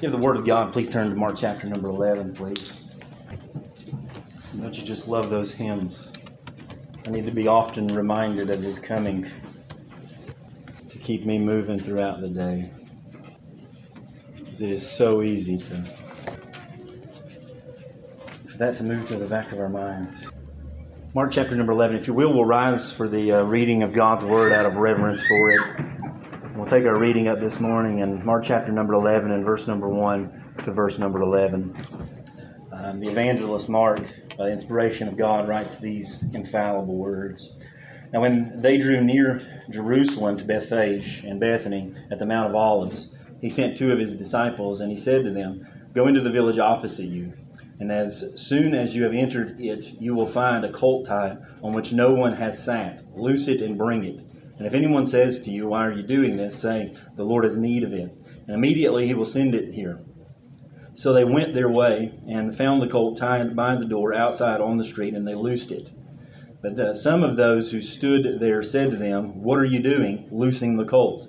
Give the Word of God. Please turn to Mark chapter number 11, please. Don't you just love those hymns? I need to be often reminded of His coming to keep me moving throughout the day. Because it is so easy to for that to move to the back of our minds. Mark chapter number 11. If you will, we'll rise for the uh, reading of God's Word out of reverence for it. We'll take our reading up this morning in Mark chapter number 11 and verse number 1 to verse number 11. Um, the evangelist Mark, by the inspiration of God, writes these infallible words. Now, when they drew near Jerusalem to Bethphage and Bethany at the Mount of Olives, he sent two of his disciples, and he said to them, Go into the village opposite you, and as soon as you have entered it, you will find a colt tied on which no one has sat. Loose it and bring it. And if anyone says to you, Why are you doing this? say, The Lord has need of it. And immediately he will send it here. So they went their way and found the colt tied by the door outside on the street, and they loosed it. But uh, some of those who stood there said to them, What are you doing, loosing the colt?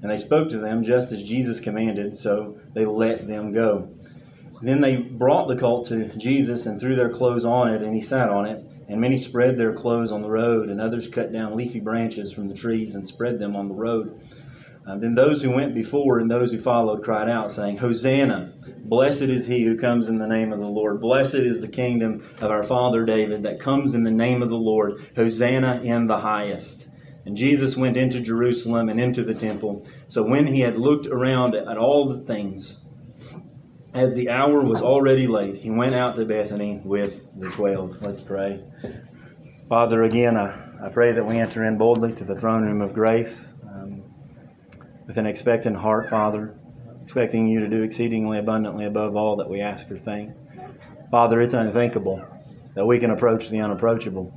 And they spoke to them just as Jesus commanded, so they let them go. Then they brought the colt to Jesus and threw their clothes on it, and he sat on it. And many spread their clothes on the road, and others cut down leafy branches from the trees and spread them on the road. Uh, then those who went before and those who followed cried out, saying, Hosanna! Blessed is he who comes in the name of the Lord. Blessed is the kingdom of our father David that comes in the name of the Lord. Hosanna in the highest. And Jesus went into Jerusalem and into the temple. So when he had looked around at all the things, as the hour was already late, he went out to Bethany with the twelve. Let's pray. Father, again, I, I pray that we enter in boldly to the throne room of grace um, with an expectant heart, Father, expecting you to do exceedingly abundantly above all that we ask or think. Father, it's unthinkable that we can approach the unapproachable.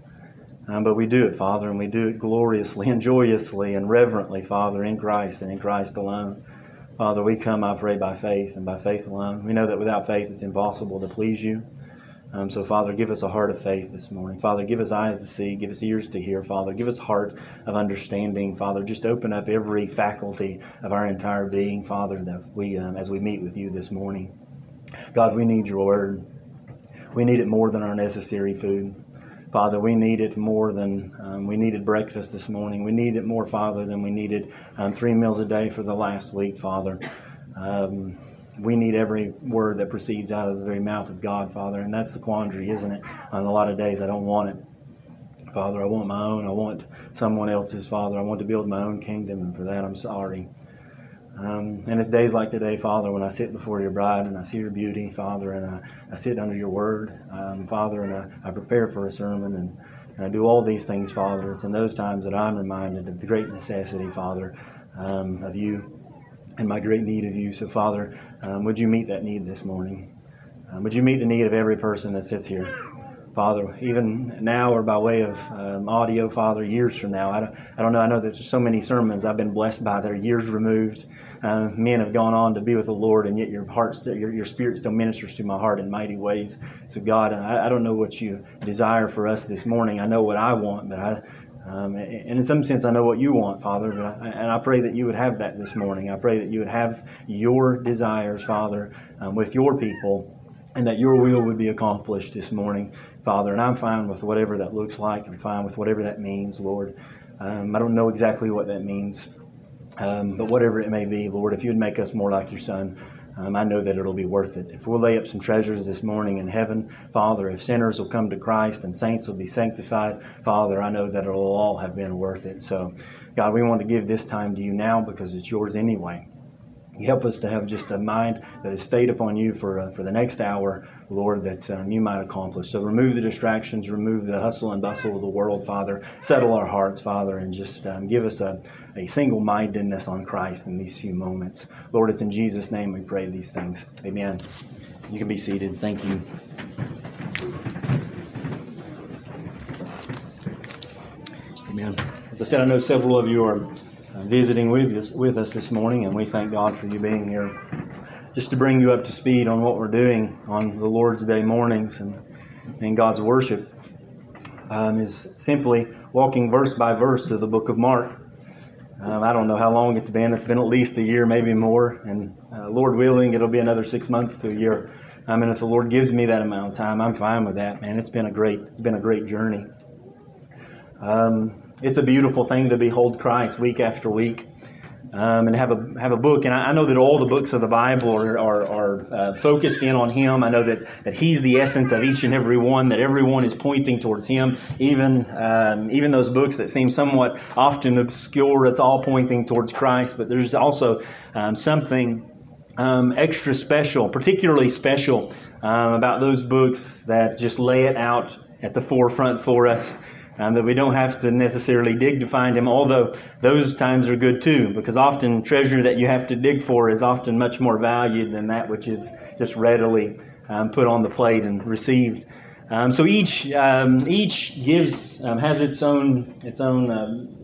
Um, but we do it, Father, and we do it gloriously and joyously and reverently, Father, in Christ and in Christ alone. Father, we come, I pray, by faith and by faith alone. We know that without faith it's impossible to please you. Um, so, Father, give us a heart of faith this morning. Father, give us eyes to see, give us ears to hear. Father, give us heart of understanding. Father, just open up every faculty of our entire being, Father, that we, um, as we meet with you this morning. God, we need your word. We need it more than our necessary food. Father, we need it more than um, we needed breakfast this morning. We need it more, Father, than we needed um, three meals a day for the last week, Father. Um, we need every word that proceeds out of the very mouth of God, Father, and that's the quandary, isn't it? On a lot of days, I don't want it. Father, I want my own. I want someone else's, Father. I want to build my own kingdom, and for that, I'm sorry. Um, and it's days like today, Father, when I sit before your bride and I see your beauty, Father, and I, I sit under your word, um, Father, and I, I, prepare for a sermon and, and, I do all these things, Father. It's in those times that I'm reminded of the great necessity, Father, um, of you and my great need of you. So, Father, um, would you meet that need this morning? Um, would you meet the need of every person that sits here? Father, even now or by way of um, audio, Father, years from now. I don't, I don't know. I know there's so many sermons I've been blessed by that are years removed. Uh, men have gone on to be with the Lord, and yet your heart, still, your, your spirit still ministers to my heart in mighty ways. So, God, I, I don't know what you desire for us this morning. I know what I want, but I, um, and in some sense, I know what you want, Father, but I, and I pray that you would have that this morning. I pray that you would have your desires, Father, um, with your people and that your will would be accomplished this morning, Father. And I'm fine with whatever that looks like. I'm fine with whatever that means, Lord. Um, I don't know exactly what that means, um, but whatever it may be, Lord, if you would make us more like your Son, um, I know that it'll be worth it. If we'll lay up some treasures this morning in heaven, Father, if sinners will come to Christ and saints will be sanctified, Father, I know that it'll all have been worth it. So, God, we want to give this time to you now because it's yours anyway. Help us to have just a mind that is stayed upon you for, uh, for the next hour, Lord, that um, you might accomplish. So remove the distractions, remove the hustle and bustle of the world, Father. Settle our hearts, Father, and just um, give us a, a single mindedness on Christ in these few moments. Lord, it's in Jesus' name we pray these things. Amen. You can be seated. Thank you. Amen. As I said, I know several of you are visiting with us, with us this morning, and we thank God for you being here. Just to bring you up to speed on what we're doing on the Lord's Day mornings and in God's worship um, is simply walking verse by verse through the book of Mark. Um, I don't know how long it's been. It's been at least a year, maybe more. And uh, Lord willing, it'll be another six months to a year. I mean, if the Lord gives me that amount of time, I'm fine with that, man. It's been a great, it's been a great journey. Um, it's a beautiful thing to behold Christ week after week um, and have a have a book. And I, I, know that all the books of the Bible are are, are uh, focused in on Him. I know that that He's the essence of each and every one. That everyone is pointing towards Him. Even um, even those books that seem somewhat often obscure, it's all pointing towards Christ. But there's also um, something um, extra special, particularly special um, about those books that just lay it out at the forefront for us um, that we don't have to necessarily dig to find him, although those times are good too, because often treasure that you have to dig for is often much more valued than that which is just readily um, put on the plate and received. Um, so each um, each gives um, has its own its own um,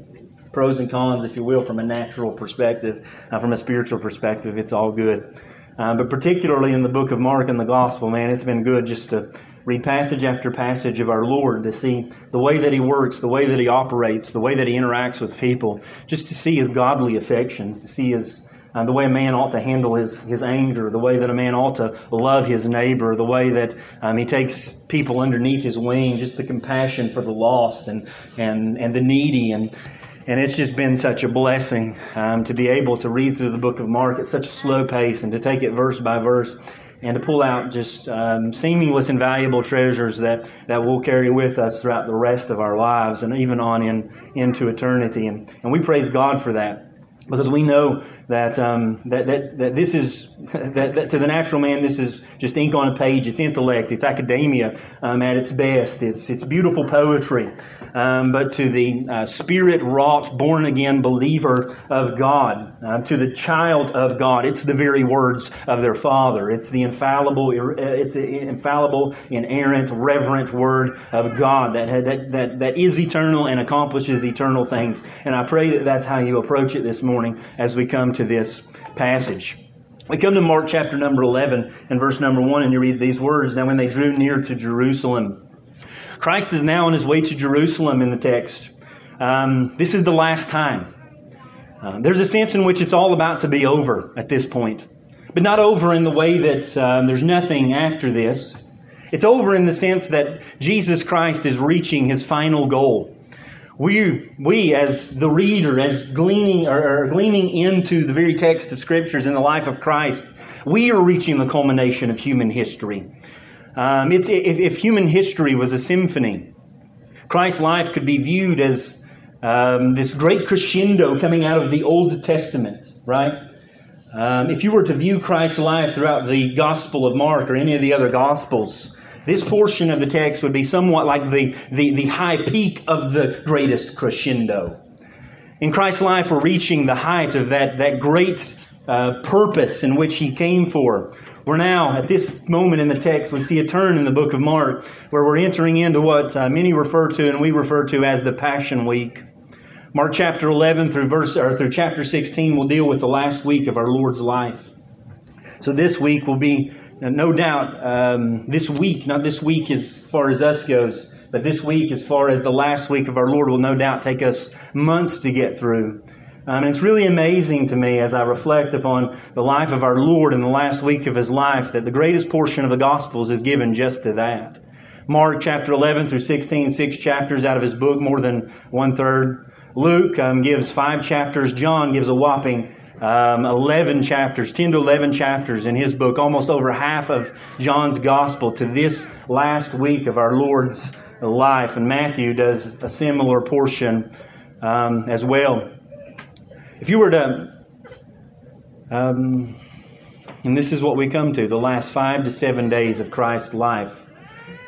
pros and cons, if you will, from a natural perspective, uh, from a spiritual perspective. It's all good. Uh, but particularly in the book of Mark and the Gospel, man, it's been good just to read passage after passage of our Lord to see the way that He works, the way that He operates, the way that He interacts with people, just to see His godly affections, to see His uh, the way a man ought to handle his, his anger, the way that a man ought to love his neighbor, the way that um, he takes people underneath his wing, just the compassion for the lost and, and, and the needy. And, and it's just been such a blessing um, to be able to read through the book of Mark at such a slow pace and to take it verse by verse and to pull out just um, seamless and valuable treasures that, that we'll carry with us throughout the rest of our lives and even on in, into eternity. And, and we praise God for that because we know that, um, that, that, that this is, that, that to the natural man, this is just ink on a page. It's intellect, it's academia um, at its best, it's, it's beautiful poetry. Um, but to the uh, spirit wrought, born again believer of God, uh, to the child of God, it's the very words of their Father. It's the infallible, uh, it's the infallible, inerrant, reverent word of God that, that, that, that is eternal and accomplishes eternal things. And I pray that that's how you approach it this morning as we come to this passage. We come to Mark chapter number 11 and verse number 1, and you read these words Now, when they drew near to Jerusalem, Christ is now on his way to Jerusalem in the text. Um, this is the last time. Uh, there's a sense in which it's all about to be over at this point, but not over in the way that um, there's nothing after this. It's over in the sense that Jesus Christ is reaching his final goal. We, we as the reader, as gleaning or, or into the very text of scriptures in the life of Christ, we are reaching the culmination of human history. Um, if, if, human history was a symphony, Christ's life could be viewed as um, this great crescendo coming out of the Old Testament, right? Um, if you were to view Christ's life throughout the Gospel of Mark or any of the other Gospels, this portion of the text would be somewhat like the, the, the high peak of the greatest crescendo. In Christ's life, we're reaching the height of that, that great uh, purpose in which he came for. We're now, at this moment in the text, we see a turn in the book of Mark where we're entering into what uh, many refer to and we refer to as the Passion Week. Mark chapter 11 through verse or through chapter 16 will deal with the last week of our Lord's life. So this week will be, no doubt, um, this week, not this week as far as us goes, but this week, as far as the last week of our Lord, will no doubt take us months to get through. Um, and it's really amazing to me as I reflect upon the life of our Lord in the last week of his life that the greatest portion of the Gospels is given just to that. Mark chapter 11 through 16, six chapters out of his book, more than one third. Luke um, gives five chapters. John gives a whopping um, 11 chapters, 10 to 11 chapters in his book, almost over half of John's gospel to this last week of our Lord's life. And Matthew does a similar portion um, as well. If you were to, um, and this is what we come to, the last five to seven days of Christ's life.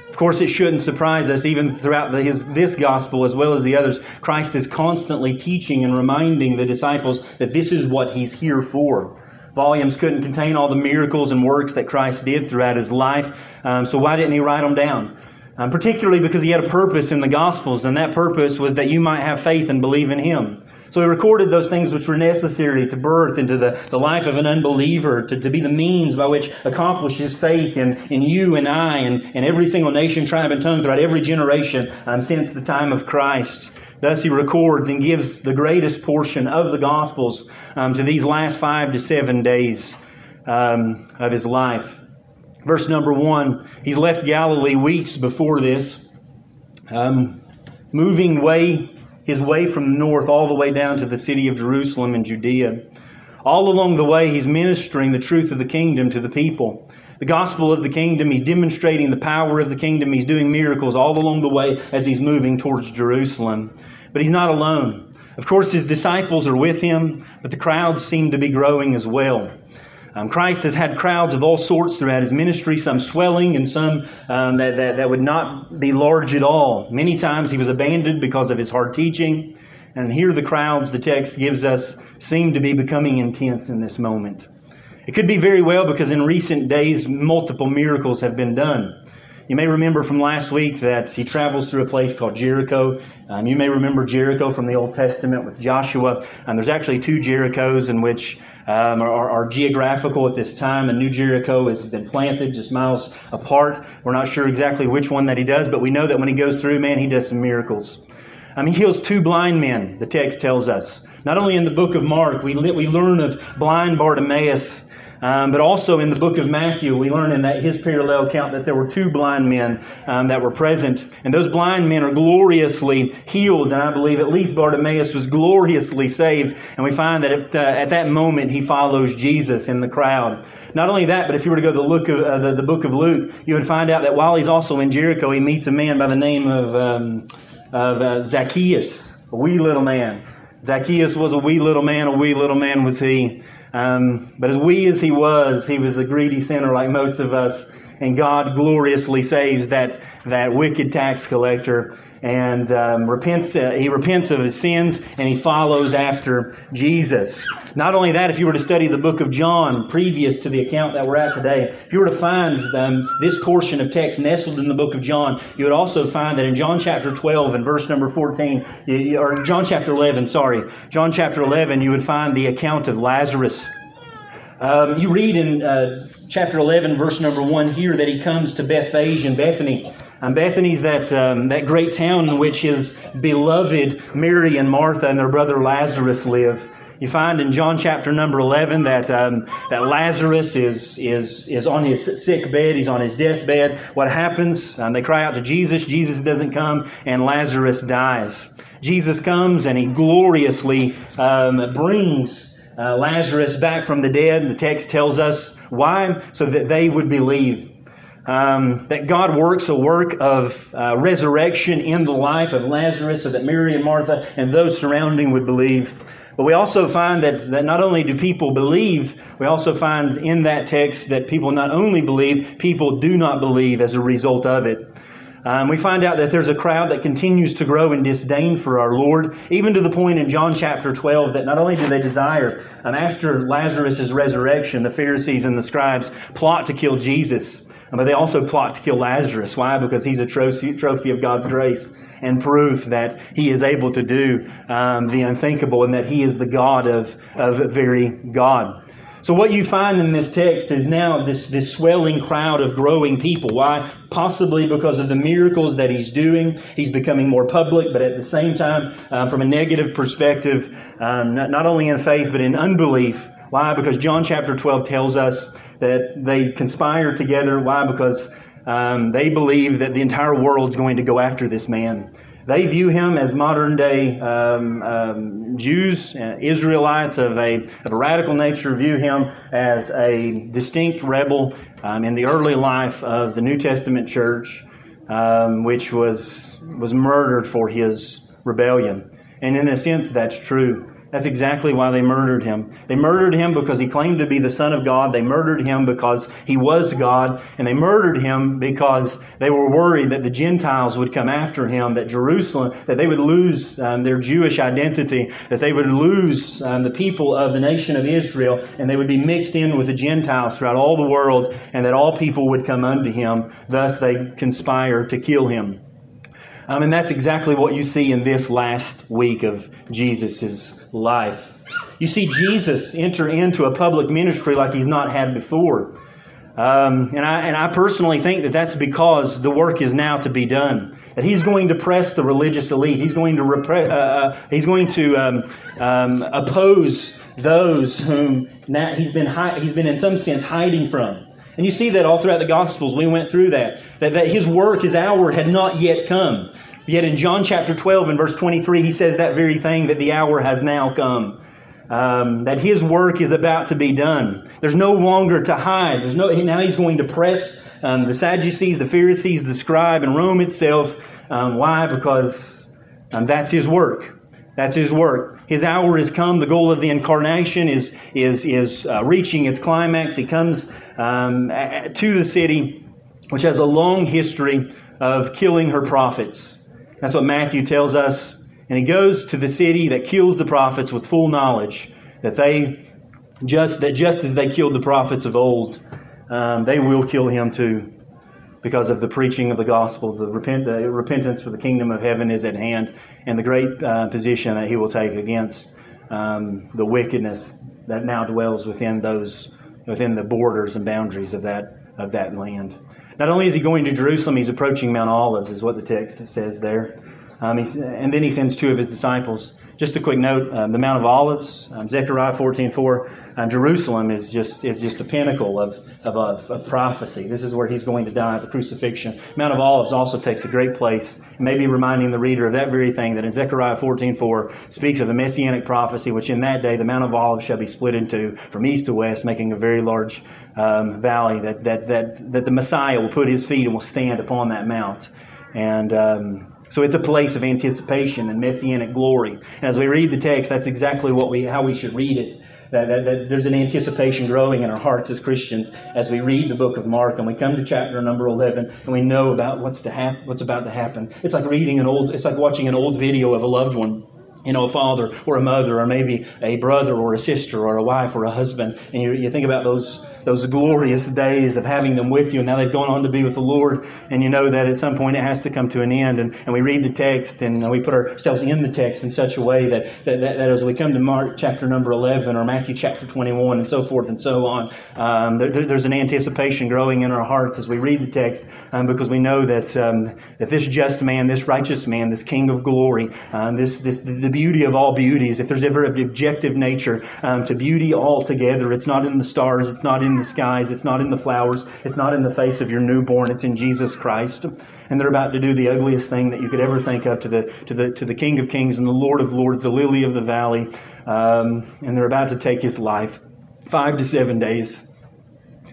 Of course, it shouldn't surprise us, even throughout his, this gospel as well as the others. Christ is constantly teaching and reminding the disciples that this is what he's here for. Volumes couldn't contain all the miracles and works that Christ did throughout his life, um, so why didn't he write them down? Um, particularly because he had a purpose in the Gospels, and that purpose was that you might have faith and believe in him. So he recorded those things which were necessary to birth into the, the life of an unbeliever, to, to be the means by which accomplishes faith in, in you and I and, and every single nation, tribe, and tongue throughout every generation um, since the time of Christ. Thus, he records and gives the greatest portion of the Gospels um, to these last five to seven days um, of his life. Verse number one, he's left Galilee weeks before this, um, moving way his way from the north all the way down to the city of Jerusalem in Judea. All along the way, he's ministering the truth of the kingdom to the people. The gospel of the kingdom, he's demonstrating the power of the kingdom, he's doing miracles all along the way as he's moving towards Jerusalem. But he's not alone. Of course, his disciples are with him, but the crowds seem to be growing as well. Um, Christ has had crowds of all sorts throughout his ministry, some swelling and some um, that, that, that would not be large at all. Many times he was abandoned because of his hard teaching. And here the crowds, the text gives us, seem to be becoming intense in this moment. It could be very well because in recent days, multiple miracles have been done. You may remember from last week that he travels through a place called Jericho. Um, you may remember Jericho from the Old Testament with Joshua. And um, there's actually two Jerichos in which um, are, are, geographical at this time. A new Jericho has been planted just miles apart. We're not sure exactly which one that he does, but we know that when he goes through, man, he does some miracles. Um, he heals two blind men, the text tells us. Not only in the book of Mark, we, we learn of blind Bartimaeus um, but also in the book of Matthew, we learn in that his parallel account that there were two blind men um, that were present. And those blind men are gloriously healed. And I believe at least Bartimaeus was gloriously saved. And we find that at, uh, at that moment, he follows Jesus in the crowd. Not only that, but if you were to go to the, look of, uh, the, the, book of Luke, you would find out that while he's also in Jericho, he meets a man by the name of, um, of uh, Zacchaeus, a wee little man. Zacchaeus was a wee little man, a wee little man was he. Um, but as wee as he was, he was a greedy sinner like most of us. And God gloriously saves that, that wicked tax collector and um, repents, uh, he repents of his sins and he follows after Jesus. Not only that, if you were to study the book of John previous to the account that we're at today, if you were to find um, this portion of text nestled in the book of John, you would also find that in John chapter 12 and verse number 14, or John chapter 11, sorry, John chapter 11, you would find the account of Lazarus. Um, you read in uh, chapter 11, verse number 1 here that he comes to Bethphage and Bethany. And Bethany's that, um, that great town in which his beloved Mary and Martha and their brother Lazarus live. You find in John chapter number 11 that, um, that Lazarus is, is, is on his sick bed. He's on his deathbed. What happens? Um, they cry out to Jesus. Jesus doesn't come, and Lazarus dies. Jesus comes and he gloriously um, brings uh, Lazarus back from the dead. The text tells us why? So that they would believe um, that God works a work of uh, resurrection in the life of Lazarus so that Mary and Martha and those surrounding would believe. But we also find that, that not only do people believe, we also find in that text that people not only believe, people do not believe as a result of it. Um, we find out that there's a crowd that continues to grow in disdain for our Lord, even to the point in John chapter 12 that not only do they desire, and after Lazarus' resurrection, the Pharisees and the scribes plot to kill Jesus. But they also plot to kill Lazarus. Why? Because he's a trophy, trophy of God's grace and proof that he is able to do um, the unthinkable and that he is the God of, of very God. So what you find in this text is now this, this swelling crowd of growing people. Why? Possibly because of the miracles that he's doing. He's becoming more public, but at the same time, um, from a negative perspective, um, not, not only in faith, but in unbelief. Why? Because John chapter 12 tells us that they conspire together. Why? Because um, they believe that the entire world is going to go after this man. They view him as modern day um, um, Jews, uh, Israelites of a, of a radical nature, view him as a distinct rebel um, in the early life of the New Testament church, um, which was, was murdered for his rebellion. And in a sense, that's true. That's exactly why they murdered him. They murdered him because he claimed to be the Son of God. They murdered him because he was God. And they murdered him because they were worried that the Gentiles would come after him, that Jerusalem, that they would lose um, their Jewish identity, that they would lose um, the people of the nation of Israel, and they would be mixed in with the Gentiles throughout all the world, and that all people would come unto him. Thus they conspired to kill him. Um, and that's exactly what you see in this last week of Jesus' life. You see Jesus enter into a public ministry like he's not had before. Um, and, I, and I personally think that that's because the work is now to be done. That he's going to press the religious elite. He's going to repre- uh, uh, he's going to um, um, oppose those whom now he's been hi- he's been in some sense hiding from. And you see that all throughout the Gospels. We went through that. That, that his work, his hour had not yet come. Yet in John chapter 12 and verse 23, he says that very thing that the hour has now come um, that his work is about to be done. There's no longer to hide. There's no now he's going to press um, the Sadducees, the Pharisees, the scribe, and Rome itself. Um, why? Because um, that's his work. That's his work. His hour has come. The goal of the incarnation is is is uh, reaching its climax. He comes um, to the city, which has a long history of killing her prophets. That's what Matthew tells us and he goes to the city that kills the prophets with full knowledge that they just that just as they killed the prophets of old, um, they will kill him too, because of the preaching of the gospel. The, repent, the repentance for the kingdom of heaven is at hand, and the great uh, position that he will take against um, the wickedness that now dwells within those within the borders and boundaries of that of that land. Not only is he going to Jerusalem, he's approaching Mount Olives, is what the text says there. Um, and then he sends two of his disciples. Just a quick note: um, the Mount of Olives, um, Zechariah fourteen four. Um, Jerusalem is just is just a pinnacle of, of, of, of, prophecy. This is where he's going to die at the crucifixion. Mount of Olives also takes a great place, maybe reminding the reader of that very thing that in Zechariah fourteen four speaks of a messianic prophecy, which in that day the Mount of Olives shall be split into from east to west, making a very large um, valley. That that that that the Messiah will put his feet and will stand upon that mount, and um, so it's a place of anticipation and messianic glory. And as we read the text, that's exactly what we how we should read it. That, that, that, there's an anticipation growing in our hearts as Christians as we read the book of Mark and we come to chapter number 11 and we know about what's to hap- what's about to happen. It's like reading an old, it's like watching an old video of a loved one you know, a father or a mother, or maybe a brother or a sister or a wife or a husband, and you, you think about those those glorious days of having them with you, and now they've gone on to be with the Lord, and you know that at some point it has to come to an end. And, and we read the text, and we put ourselves in the text in such a way that, that, that, that as we come to Mark chapter number 11 or Matthew chapter 21 and so forth and so on, um, there, there's an anticipation growing in our hearts as we read the text um, because we know that, um, that this just man, this righteous man, this King of glory, um, this, this, the beauty of all beauties, if there's ever an objective nature um, to beauty altogether, it's not in the stars, it's not in the skies, it's not in the flowers, it's not in the face of your newborn, it's in Jesus Christ. And they're about to do the ugliest thing that you could ever think of to the, to the, to the King of Kings and the Lord of Lords, the lily of the valley. Um, and they're about to take his life. Five to seven days.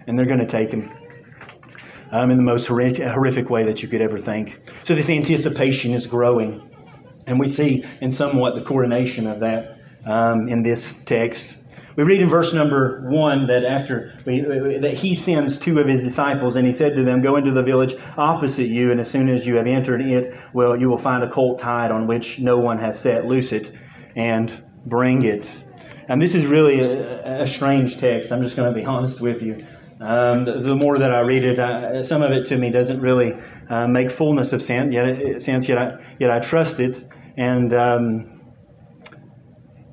And they're going to take him. Um, in the most horrific, horrific way that you could ever think. So this anticipation is growing. And we see in somewhat the coronation of that um, in this text. We read in verse number one that after we, that he sends two of his disciples, and he said to them, "Go into the village opposite you, and as soon as you have entered it, well, you will find a colt tied on which no one has sat. Loose it, and bring it." And this is really a, a strange text. I'm just going to be honest with you. Um, the, the, more that I read it, I, some of it to me doesn't really uh, make fullness of sense. Yet, sense yet I yet I trust it, and um,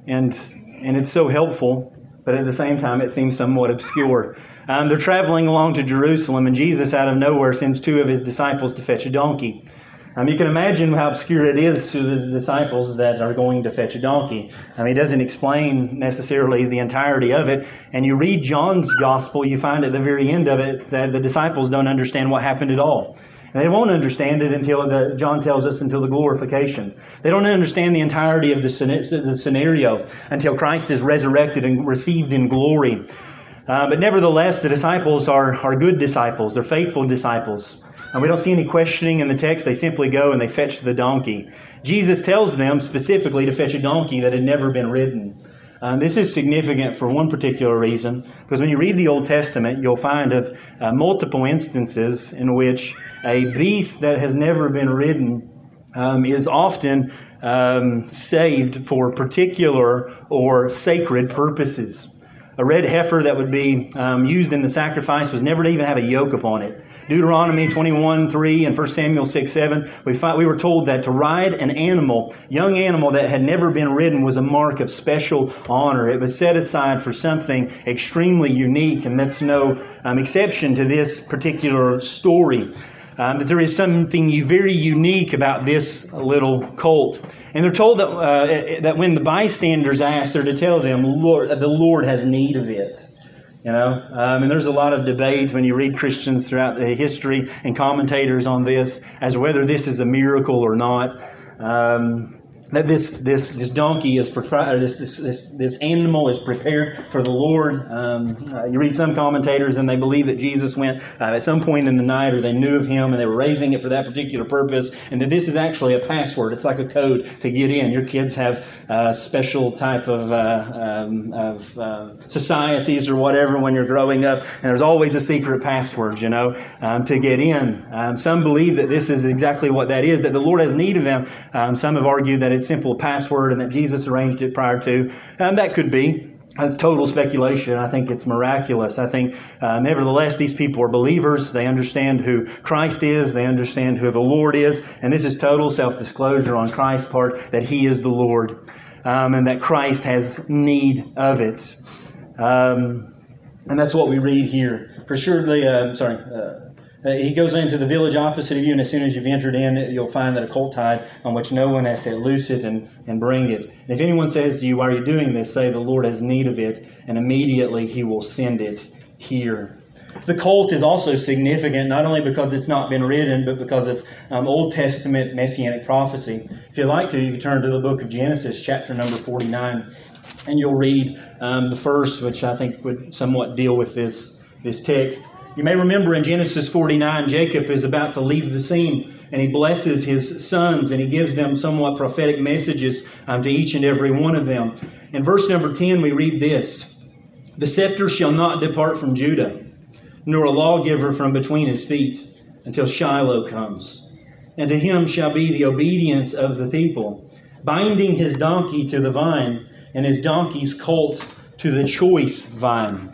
and and it's so helpful but at the same time, it seems somewhat obscure. Um, they're traveling along to Jerusalem, and Jesus, out of nowhere, sends two of his disciples to fetch a donkey. Um, you can imagine how obscure it is to the disciples that are going to fetch a donkey. Um, he doesn't explain necessarily the entirety of it. And you read John's gospel, you find at the very end of it that the disciples don't understand what happened at all. And they won't understand it until the, John tells us until the glorification. They don't understand the entirety of the, the scenario until Christ is resurrected and received in glory. Uh, but nevertheless, the disciples are, are good disciples. They're faithful disciples. And we don't see any questioning in the text. They simply go and they fetch the donkey. Jesus tells them specifically to fetch a donkey that had never been ridden. Uh, this is significant for one particular reason, because when you read the Old Testament, you'll find of uh, multiple instances in which a beast that has never been ridden um, is often um, saved for particular or sacred purposes. A red heifer that would be um, used in the sacrifice was never to even have a yoke upon it. Deuteronomy 21, 3 and 1 Samuel 6, 7, we, find, we were told that to ride an animal, young animal that had never been ridden, was a mark of special honor. It was set aside for something extremely unique, and that's no um, exception to this particular story. Um, that there is something very unique about this little colt. And they're told that, uh, that when the bystanders ask, they're to tell them, Lord, the Lord has need of it. You know, um, and there's a lot of debate when you read Christians throughout the history and commentators on this as whether this is a miracle or not. Um, that this this this donkey is prepared, this, this this this animal is prepared for the Lord. Um, uh, you read some commentators and they believe that Jesus went uh, at some point in the night, or they knew of him and they were raising it for that particular purpose, and that this is actually a password. It's like a code to get in. Your kids have a special type of, uh, um, of uh, societies or whatever when you're growing up, and there's always a secret password, you know, um, to get in. Um, some believe that this is exactly what that is. That the Lord has need of them. Um, some have argued that it's simple password and that Jesus arranged it prior to. Um, that could be. That's total speculation. I think it's miraculous. I think, uh, nevertheless, these people are believers. They understand who Christ is. They understand who the Lord is. And this is total self disclosure on Christ's part that He is the Lord um, and that Christ has need of it. Um, and that's what we read here. For surely, uh, sorry, uh, uh, he goes into the village opposite of you, and as soon as you've entered in, you'll find that a colt tied on which no one has said, Loose it and, and bring it. And if anyone says to you, Why are you doing this? say, The Lord has need of it, and immediately he will send it here. The colt is also significant, not only because it's not been ridden, but because of um, Old Testament messianic prophecy. If you'd like to, you can turn to the book of Genesis, chapter number 49, and you'll read um, the first, which I think would somewhat deal with this, this text. You may remember in Genesis 49, Jacob is about to leave the scene and he blesses his sons and he gives them somewhat prophetic messages um, to each and every one of them. In verse number 10, we read this The scepter shall not depart from Judah, nor a lawgiver from between his feet, until Shiloh comes. And to him shall be the obedience of the people, binding his donkey to the vine, and his donkey's colt to the choice vine.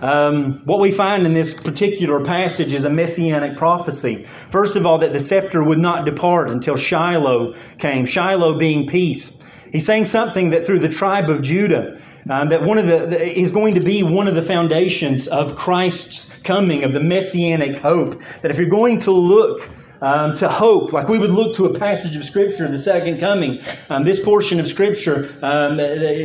Um, what we find in this particular passage is a messianic prophecy. First of all, that the scepter would not depart until Shiloh came, Shiloh being peace. He's saying something that through the tribe of Judah, um, that one of the, is going to be one of the foundations of Christ's coming, of the messianic hope. That if you're going to look um, to hope, like we would look to a passage of Scripture, the second coming. Um, this portion of Scripture, um,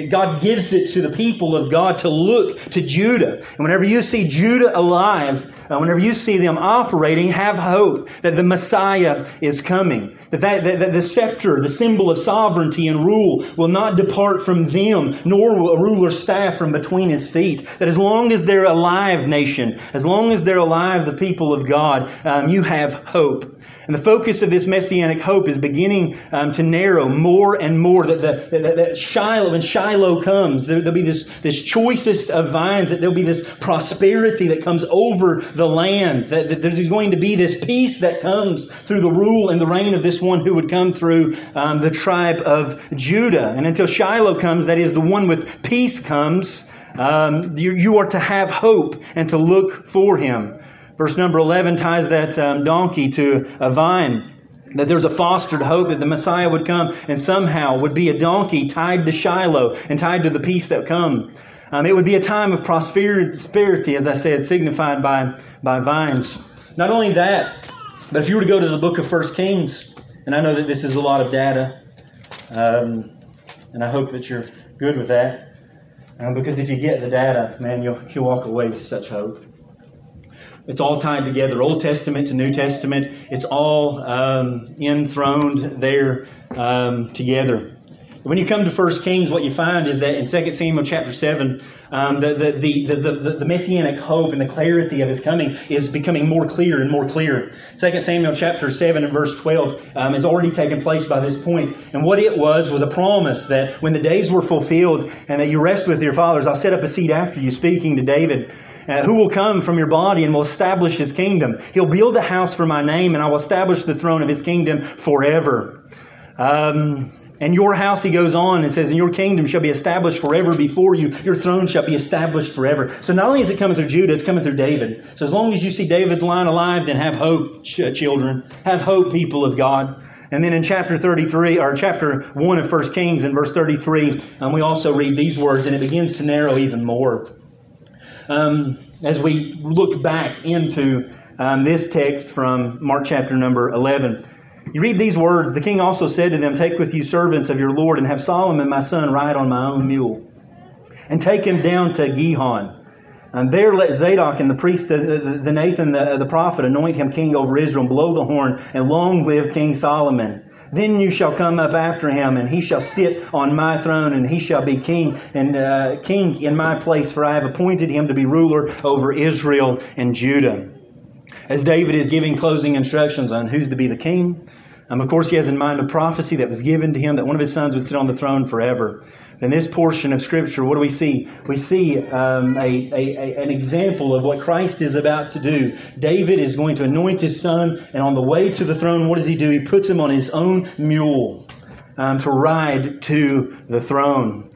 God gives it to the people of God to look to Judah. And whenever you see Judah alive, uh, whenever you see them operating, have hope that the Messiah is coming. That, that, that, that the scepter, the symbol of sovereignty and rule, will not depart from them, nor will a ruler's staff from between his feet. That as long as they're alive, nation, as long as they're alive, the people of God, um, you have hope. And the focus of this messianic hope is beginning um, to narrow more and more. That, the, that, that Shiloh, when Shiloh comes, there, will be this, this choicest of vines, that there'll be this prosperity that comes over the land, that, that there's going to be this peace that comes through the rule and the reign of this one who would come through um, the tribe of Judah. And until Shiloh comes, that is, the one with peace comes, um, you, you are to have hope and to look for him. Verse number 11 ties that um, donkey to a vine. That there's a fostered hope that the Messiah would come and somehow would be a donkey tied to Shiloh and tied to the peace that come. Um, it would be a time of prosperity, as I said, signified by, by vines. Not only that, but if you were to go to the book of First Kings, and I know that this is a lot of data, um, and I hope that you're good with that, um, because if you get the data, man, you'll, you'll walk away with such hope. It's all tied together, Old Testament to New Testament. It's all um, enthroned there um, together. When you come to 1 Kings, what you find is that in 2 Samuel chapter 7, um, the, the, the, the, the, messianic hope and the clarity of his coming is becoming more clear and more clear. 2 Samuel chapter 7 and verse 12 um, has already taken place by this point. And what it was was a promise that when the days were fulfilled and that you rest with your fathers, I'll set up a seat after you, speaking to David uh, who will come from your body and will establish his kingdom. He'll build a house for my name, and I will establish the throne of his kingdom forever. Um, And your house, he goes on and says, and your kingdom shall be established forever before you. Your throne shall be established forever. So not only is it coming through Judah, it's coming through David. So as long as you see David's line alive, then have hope, ch- children. Have hope, people of God. And then in chapter 33, or chapter 1 of 1 Kings, in verse 33, um, we also read these words, and it begins to narrow even more. Um, as we look back into um, this text from Mark chapter number 11, you read these words The king also said to them, Take with you servants of your Lord, and have Solomon my son ride on my own mule, and take him down to Gihon. And there let Zadok and the priest, the, the Nathan, the, the prophet, anoint him king over Israel, and blow the horn, and long live King Solomon. Then you shall come up after him, and he shall sit on my throne, and he shall be king and uh, king in my place, for I have appointed him to be ruler over Israel and Judah. As David is giving closing instructions on who's to be the king, um, of course, he has in mind a prophecy that was given to him that one of his sons would sit on the throne forever. In this portion of Scripture, what do we see? We see um, a, a, an example of what Christ is about to do. David is going to anoint his son, and on the way to the throne, what does he do? He puts him on his own mule um, to ride to the throne.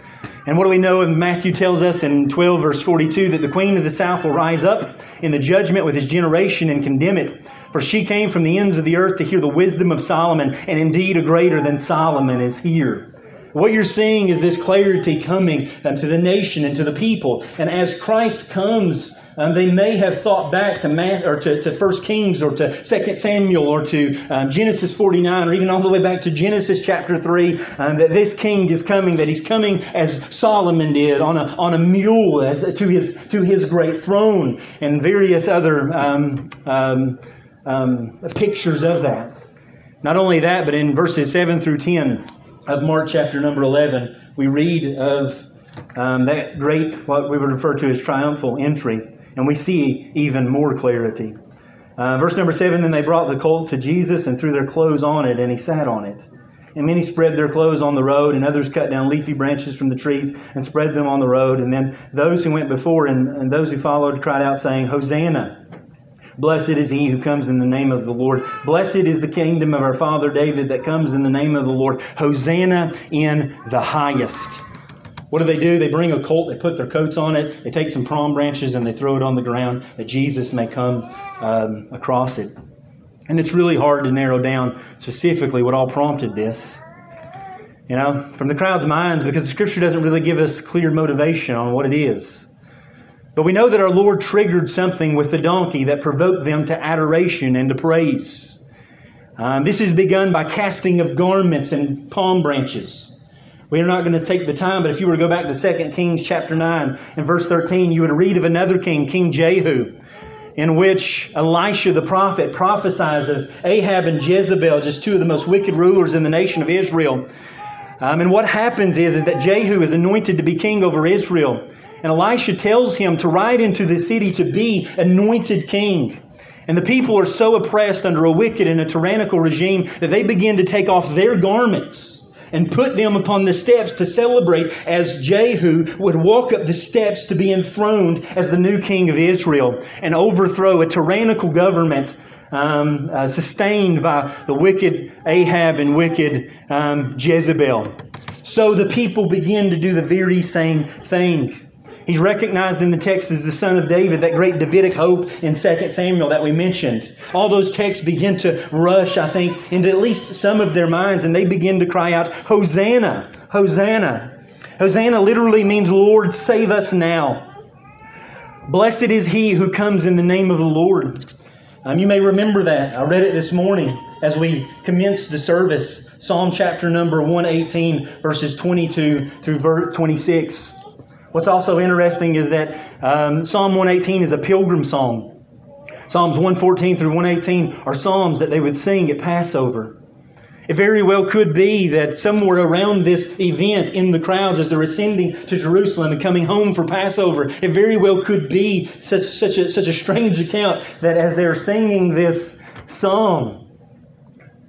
And what do we know? Matthew tells us in 12, verse 42, that the queen of the south will rise up in the judgment with his generation and condemn it. For she came from the ends of the earth to hear the wisdom of Solomon, and indeed a greater than Solomon is here. What you're seeing is this clarity coming um, to the nation and to the people. And as Christ comes, um, they may have thought back to Math, or to, to 1 Kings or to 2 Samuel or to um, Genesis 49 or even all the way back to Genesis chapter 3 um, that this king is coming, that he's coming as Solomon did on a, on a mule as, to, his, to his great throne and various other um, um, um, pictures of that. Not only that, but in verses 7 through 10 of Mark chapter number 11, we read of um, that great, what we would refer to as triumphal entry, and we see even more clarity. Uh, verse number 7 Then they brought the colt to Jesus and threw their clothes on it, and he sat on it. And many spread their clothes on the road, and others cut down leafy branches from the trees and spread them on the road. And then those who went before and, and those who followed cried out, saying, Hosanna! Blessed is he who comes in the name of the Lord. Blessed is the kingdom of our father David that comes in the name of the Lord. Hosanna in the highest. What do they do? They bring a colt, they put their coats on it, they take some palm branches and they throw it on the ground that Jesus may come um, across it. And it's really hard to narrow down specifically what all prompted this. You know, from the crowd's minds, because the scripture doesn't really give us clear motivation on what it is. But we know that our Lord triggered something with the donkey that provoked them to adoration and to praise. Um, this is begun by casting of garments and palm branches. We are not going to take the time, but if you were to go back to 2 Kings chapter 9 and verse 13, you would read of another king, King Jehu, in which Elisha the prophet prophesies of Ahab and Jezebel, just two of the most wicked rulers in the nation of Israel. Um, and what happens is, is that Jehu is anointed to be king over Israel. And Elisha tells him to ride into the city to be anointed king. And the people are so oppressed under a wicked and a tyrannical regime that they begin to take off their garments and put them upon the steps to celebrate as Jehu would walk up the steps to be enthroned as the new king of Israel and overthrow a tyrannical government um, uh, sustained by the wicked Ahab and wicked um, Jezebel. So the people begin to do the very same thing. He's recognized in the text as the son of David, that great Davidic hope in 2 Samuel that we mentioned. All those texts begin to rush, I think, into at least some of their minds, and they begin to cry out, Hosanna! Hosanna! Hosanna literally means, Lord, save us now. Blessed is he who comes in the name of the Lord. Um, you may remember that. I read it this morning as we commenced the service. Psalm chapter number 118, verses 22 through verse 26. What's also interesting is that um, Psalm 118 is a pilgrim song. Psalms 114 through 118 are psalms that they would sing at Passover. It very well could be that somewhere around this event in the crowds as they're ascending to Jerusalem and coming home for Passover, it very well could be such, such, a, such a strange account that as they're singing this song,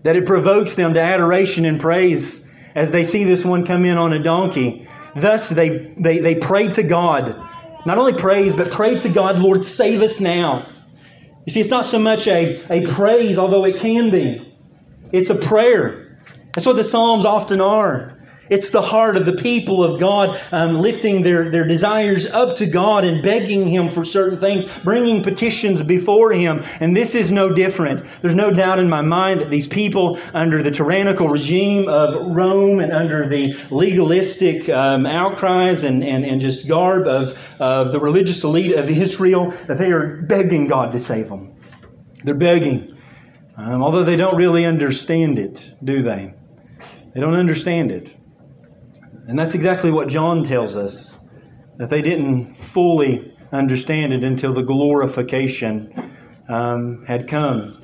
that it provokes them to adoration and praise as they see this one come in on a donkey Thus, they, they, they prayed to God. Not only praise, but prayed to God, Lord, save us now. You see, it's not so much a, a praise, although it can be. It's a prayer. That's what the Psalms often are. It's the heart of the people of God um, lifting their, their desires up to God and begging Him for certain things, bringing petitions before Him. And this is no different. There's no doubt in my mind that these people, under the tyrannical regime of Rome and under the legalistic um, outcries and, and, and just garb of, of the religious elite of Israel, that they are begging God to save them. They're begging. Um, although they don't really understand it, do they? They don't understand it. And that's exactly what John tells us that they didn't fully understand it until the glorification um, had come.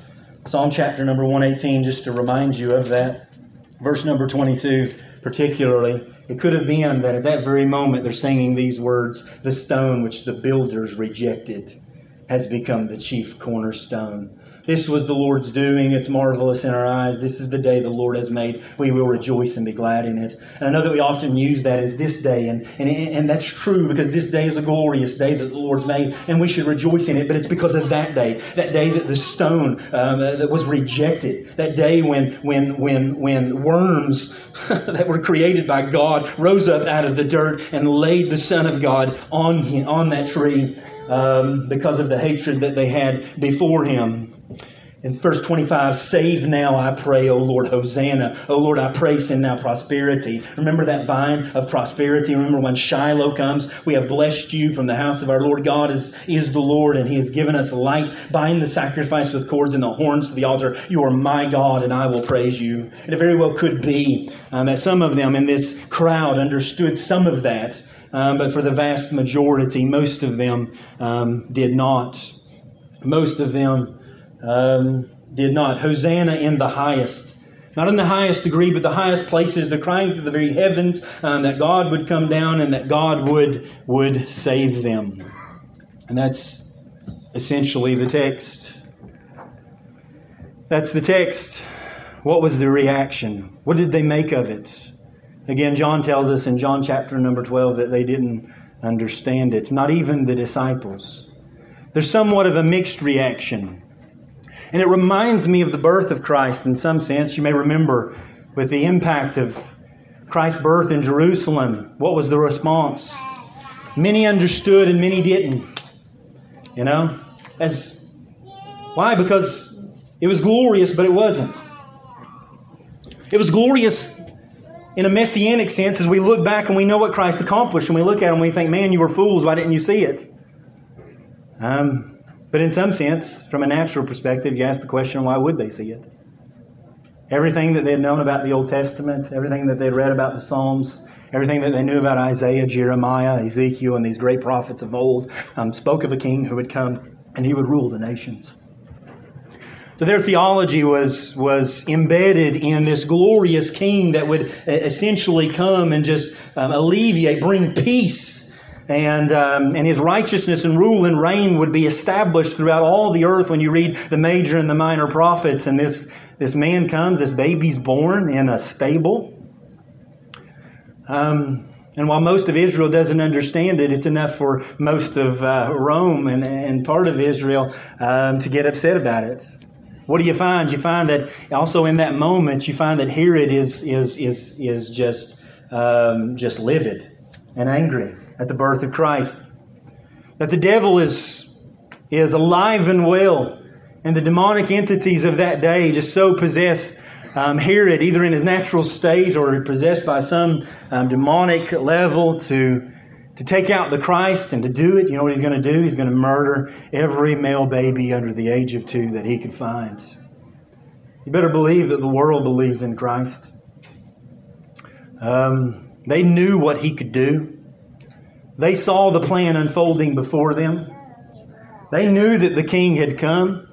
Psalm chapter number 118, just to remind you of that, verse number 22 particularly, it could have been that at that very moment they're singing these words The stone which the builders rejected has become the chief cornerstone. This was the Lord's doing. It's marvelous in our eyes. This is the day the Lord has made. We will rejoice and be glad in it. And I know that we often use that as this day, and, and, and that's true because this day is a glorious day that the Lord's made, and we should rejoice in it. But it's because of that day, that day that the stone um, that was rejected, that day when, when, when, when worms that were created by God rose up out of the dirt and laid the Son of God on, him, on that tree um, because of the hatred that they had before him. In verse 25, save now, I pray, O Lord, Hosanna. O Lord, I pray, send now prosperity. Remember that vine of prosperity? Remember when Shiloh comes? We have blessed you from the house of our Lord. God is, is the Lord, and He has given us light. Bind the sacrifice with cords and the horns to the altar. You are my God, and I will praise you. And it very well could be um, that some of them in this crowd understood some of that um, but for the vast majority, most of them um, did not. Most of them um, did not. Hosanna in the highest. Not in the highest degree, but the highest places. They're crying to the very heavens um, that God would come down and that God would, would save them. And that's essentially the text. That's the text. What was the reaction? What did they make of it? Again, John tells us in John chapter number 12 that they didn't understand it, not even the disciples. There's somewhat of a mixed reaction. And it reminds me of the birth of Christ in some sense. You may remember with the impact of Christ's birth in Jerusalem, what was the response? Many understood and many didn't. You know? As why? Because it was glorious, but it wasn't. It was glorious in a messianic sense, as we look back and we know what Christ accomplished, and we look at him and we think, man, you were fools. Why didn't you see it? Um, but in some sense, from a natural perspective, you ask the question, why would they see it? Everything that they had known about the Old Testament, everything that they'd read about the Psalms, everything that they knew about Isaiah, Jeremiah, Ezekiel, and these great prophets of old um, spoke of a king who would come and he would rule the nations. So their theology was, was embedded in this glorious king that would essentially come and just um, alleviate, bring peace. And, um, and his righteousness and rule and reign would be established throughout all the earth when you read the major and the minor prophets. And this, this man comes, this baby's born in a stable. Um, and while most of Israel doesn't understand it, it's enough for most of uh, Rome and, and part of Israel um, to get upset about it. What do you find? You find that also in that moment, you find that Herod is is is is just um, just livid and angry at the birth of Christ. That the devil is is alive and well, and the demonic entities of that day just so possess um, Herod, either in his natural state or possessed by some um, demonic level, to to take out the Christ and to do it, you know what he's going to do? He's going to murder every male baby under the age of two that he could find. You better believe that the world believes in Christ. Um, they knew what he could do. They saw the plan unfolding before them. They knew that the king had come.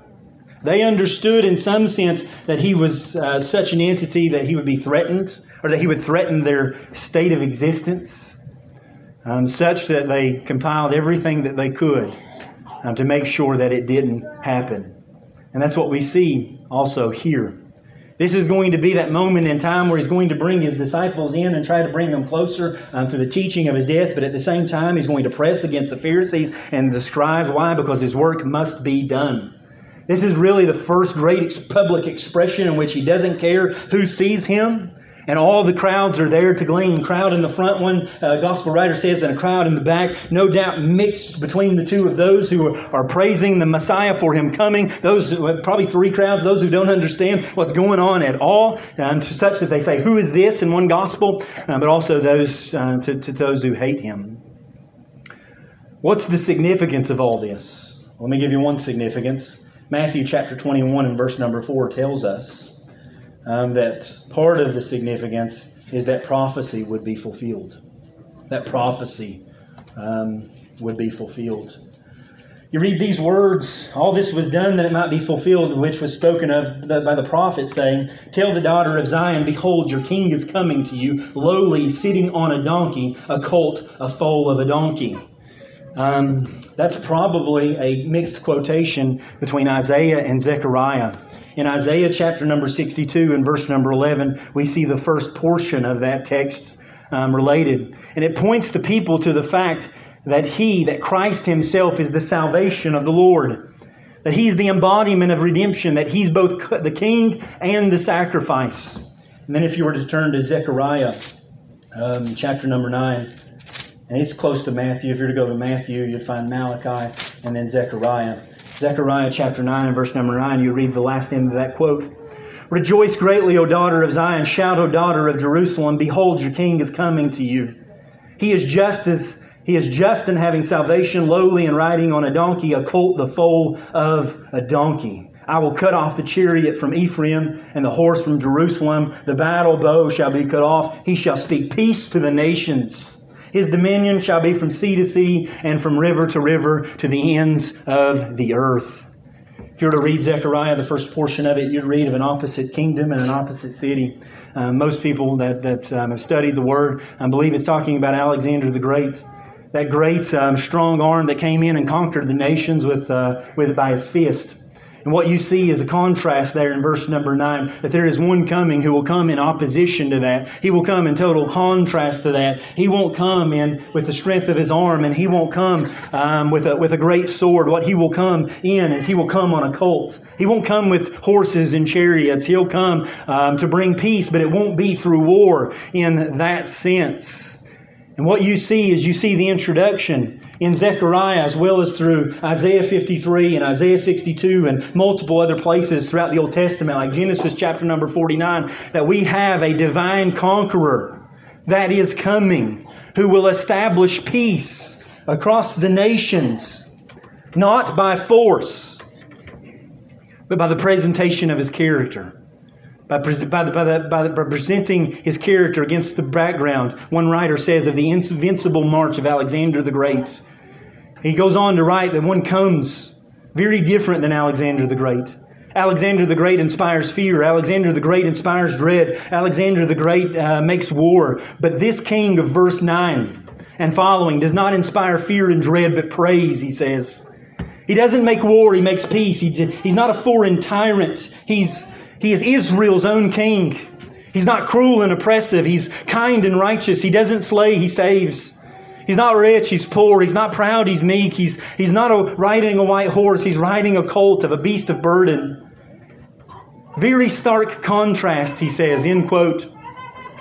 They understood, in some sense, that he was uh, such an entity that he would be threatened, or that he would threaten their state of existence um, such that they compiled everything that they could um, to make sure that it didn't happen. And that's what we see also here. This is going to be that moment in time where he's going to bring his disciples in and try to bring them closer um, through the teaching of his death, but at the same time, he's going to press against the Pharisees and the scribes. Why? Because his work must be done. This is really the first great public expression in which he doesn't care who sees him. And all the crowds are there to glean. Crowd in the front, one uh, gospel writer says, and a crowd in the back, no doubt mixed between the two of those who are praising the Messiah for him coming. Those, probably three crowds, those who don't understand what's going on at all, um, such that they say, Who is this in one gospel? Uh, but also those uh, to, to those who hate him. What's the significance of all this? Let me give you one significance. Matthew chapter 21 and verse number 4 tells us um, that part of the significance is that prophecy would be fulfilled. That prophecy um, would be fulfilled. You read these words, all this was done that it might be fulfilled, which was spoken of by the prophet, saying, Tell the daughter of Zion, Behold, your king is coming to you, lowly, sitting on a donkey, a colt, a foal of a donkey. Um, that's probably a mixed quotation between Isaiah and Zechariah. In Isaiah chapter number 62 and verse number 11, we see the first portion of that text um, related. And it points the people to the fact that He, that Christ Himself, is the salvation of the Lord. That He's the embodiment of redemption, that He's both the King and the sacrifice. And then if you were to turn to Zechariah um, chapter number 9, and it's close to Matthew. If you were to go to Matthew, you'd find Malachi and then Zechariah. Zechariah chapter 9 and verse number 9, you read the last end of that quote. Rejoice greatly, O daughter of Zion. Shout, O daughter of Jerusalem. Behold, your king is coming to you. He is just as he is just in having salvation, lowly and riding on a donkey, a colt, the foal of a donkey. I will cut off the chariot from Ephraim and the horse from Jerusalem. The battle bow shall be cut off. He shall speak peace to the nations. His dominion shall be from sea to sea and from river to river to the ends of the earth. If you were to read Zechariah, the first portion of it, you'd read of an opposite kingdom and an opposite city. Um, most people that, that um, have studied the word I believe it's talking about Alexander the Great. That great, um, strong arm that came in and conquered the nations with, uh, with by his fist. And what you see is a contrast there in verse number nine that there is one coming who will come in opposition to that. He will come in total contrast to that. He won't come in with the strength of his arm and he won't come um, with, a, with a great sword. What he will come in is he will come on a colt. He won't come with horses and chariots. He'll come um, to bring peace, but it won't be through war in that sense. And what you see is you see the introduction in Zechariah as well as through Isaiah 53 and Isaiah 62 and multiple other places throughout the Old Testament, like Genesis chapter number 49, that we have a divine conqueror that is coming who will establish peace across the nations, not by force, but by the presentation of his character by, the, by, the, by, the, by presenting his character against the background, one writer says, of the invincible march of Alexander the Great. He goes on to write that one comes very different than Alexander the Great. Alexander the Great inspires fear. Alexander the Great inspires dread. Alexander the Great uh, makes war. But this king of verse 9 and following does not inspire fear and dread, but praise, he says. He doesn't make war, he makes peace. He, he's not a foreign tyrant. He's, he is Israel's own king. He's not cruel and oppressive. He's kind and righteous. He doesn't slay, he saves. He's not rich, he's poor. He's not proud, he's meek. He's, he's not a, riding a white horse, he's riding a colt of a beast of burden. Very stark contrast, he says, end quote.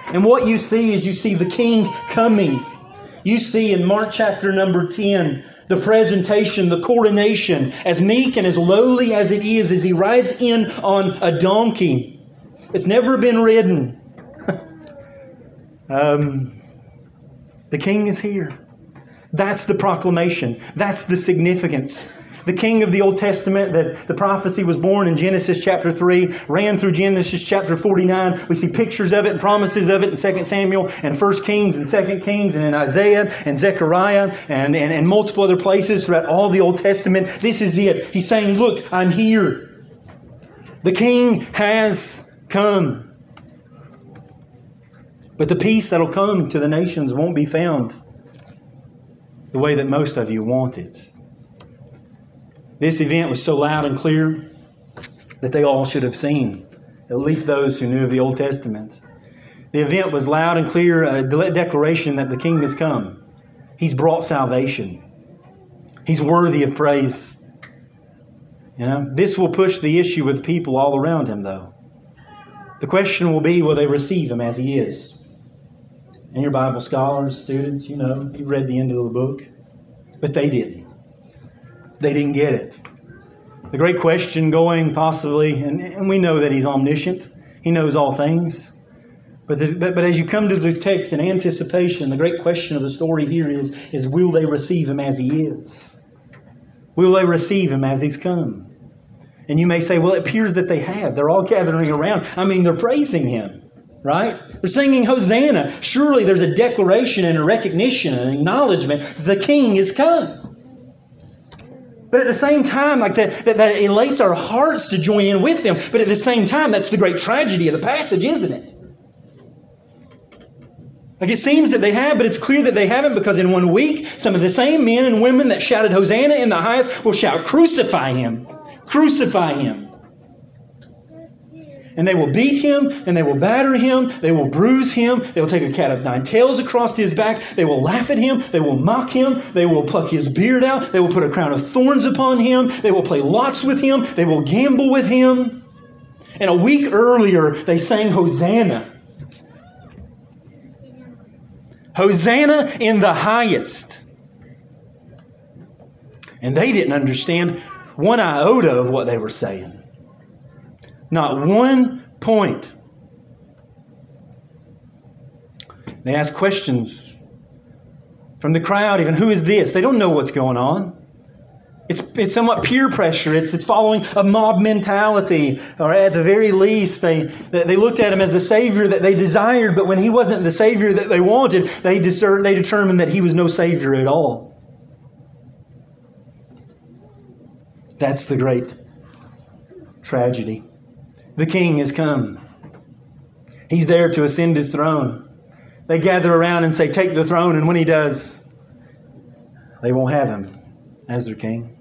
And what you see is you see the king coming. You see in Mark chapter number 10 the presentation, the coronation, as meek and as lowly as it is, as he rides in on a donkey. It's never been ridden. um, the king is here. That's the proclamation. That's the significance. The king of the Old Testament that the prophecy was born in Genesis chapter 3, ran through Genesis chapter 49. We see pictures of it and promises of it in 2 Samuel and 1 Kings and 2 Kings and in Isaiah and Zechariah and, and, and multiple other places throughout all the Old Testament. This is it. He's saying, Look, I'm here. The king has come. But the peace that'll come to the nations won't be found the way that most of you want it. This event was so loud and clear that they all should have seen, at least those who knew of the Old Testament. The event was loud and clear, a declaration that the King has come. He's brought salvation. He's worthy of praise. You know, this will push the issue with people all around him, though. The question will be will they receive him as he is? And your Bible scholars, students, you know, you've read the end of the book, but they didn't. They didn't get it. The great question going, possibly, and, and we know that he's omniscient, he knows all things. But, but, but as you come to the text in anticipation, the great question of the story here is, is will they receive him as he is? Will they receive him as he's come? And you may say, well, it appears that they have. They're all gathering around. I mean, they're praising him, right? They're singing Hosanna. Surely there's a declaration and a recognition and acknowledgement the king is come. But at the same time, like that, that, that elates our hearts to join in with them. But at the same time, that's the great tragedy of the passage, isn't it? Like it seems that they have, but it's clear that they haven't because in one week, some of the same men and women that shouted Hosanna in the highest will shout, Crucify him! Crucify him! And they will beat him, and they will batter him, they will bruise him, they will take a cat of nine tails across his back, they will laugh at him, they will mock him, they will pluck his beard out, they will put a crown of thorns upon him, they will play lots with him, they will gamble with him. And a week earlier, they sang Hosanna. Hosanna in the highest. And they didn't understand one iota of what they were saying. Not one point. They ask questions from the crowd, even who is this? They don't know what's going on. It's, it's somewhat peer pressure. It's, it's following a mob mentality. Or at the very least, they, they looked at him as the Savior that they desired, but when he wasn't the Savior that they wanted, they, discern, they determined that he was no Savior at all. That's the great tragedy. The King has come. He's there to ascend his throne. They gather around and say, Take the throne, and when he does, they won't have him as their king.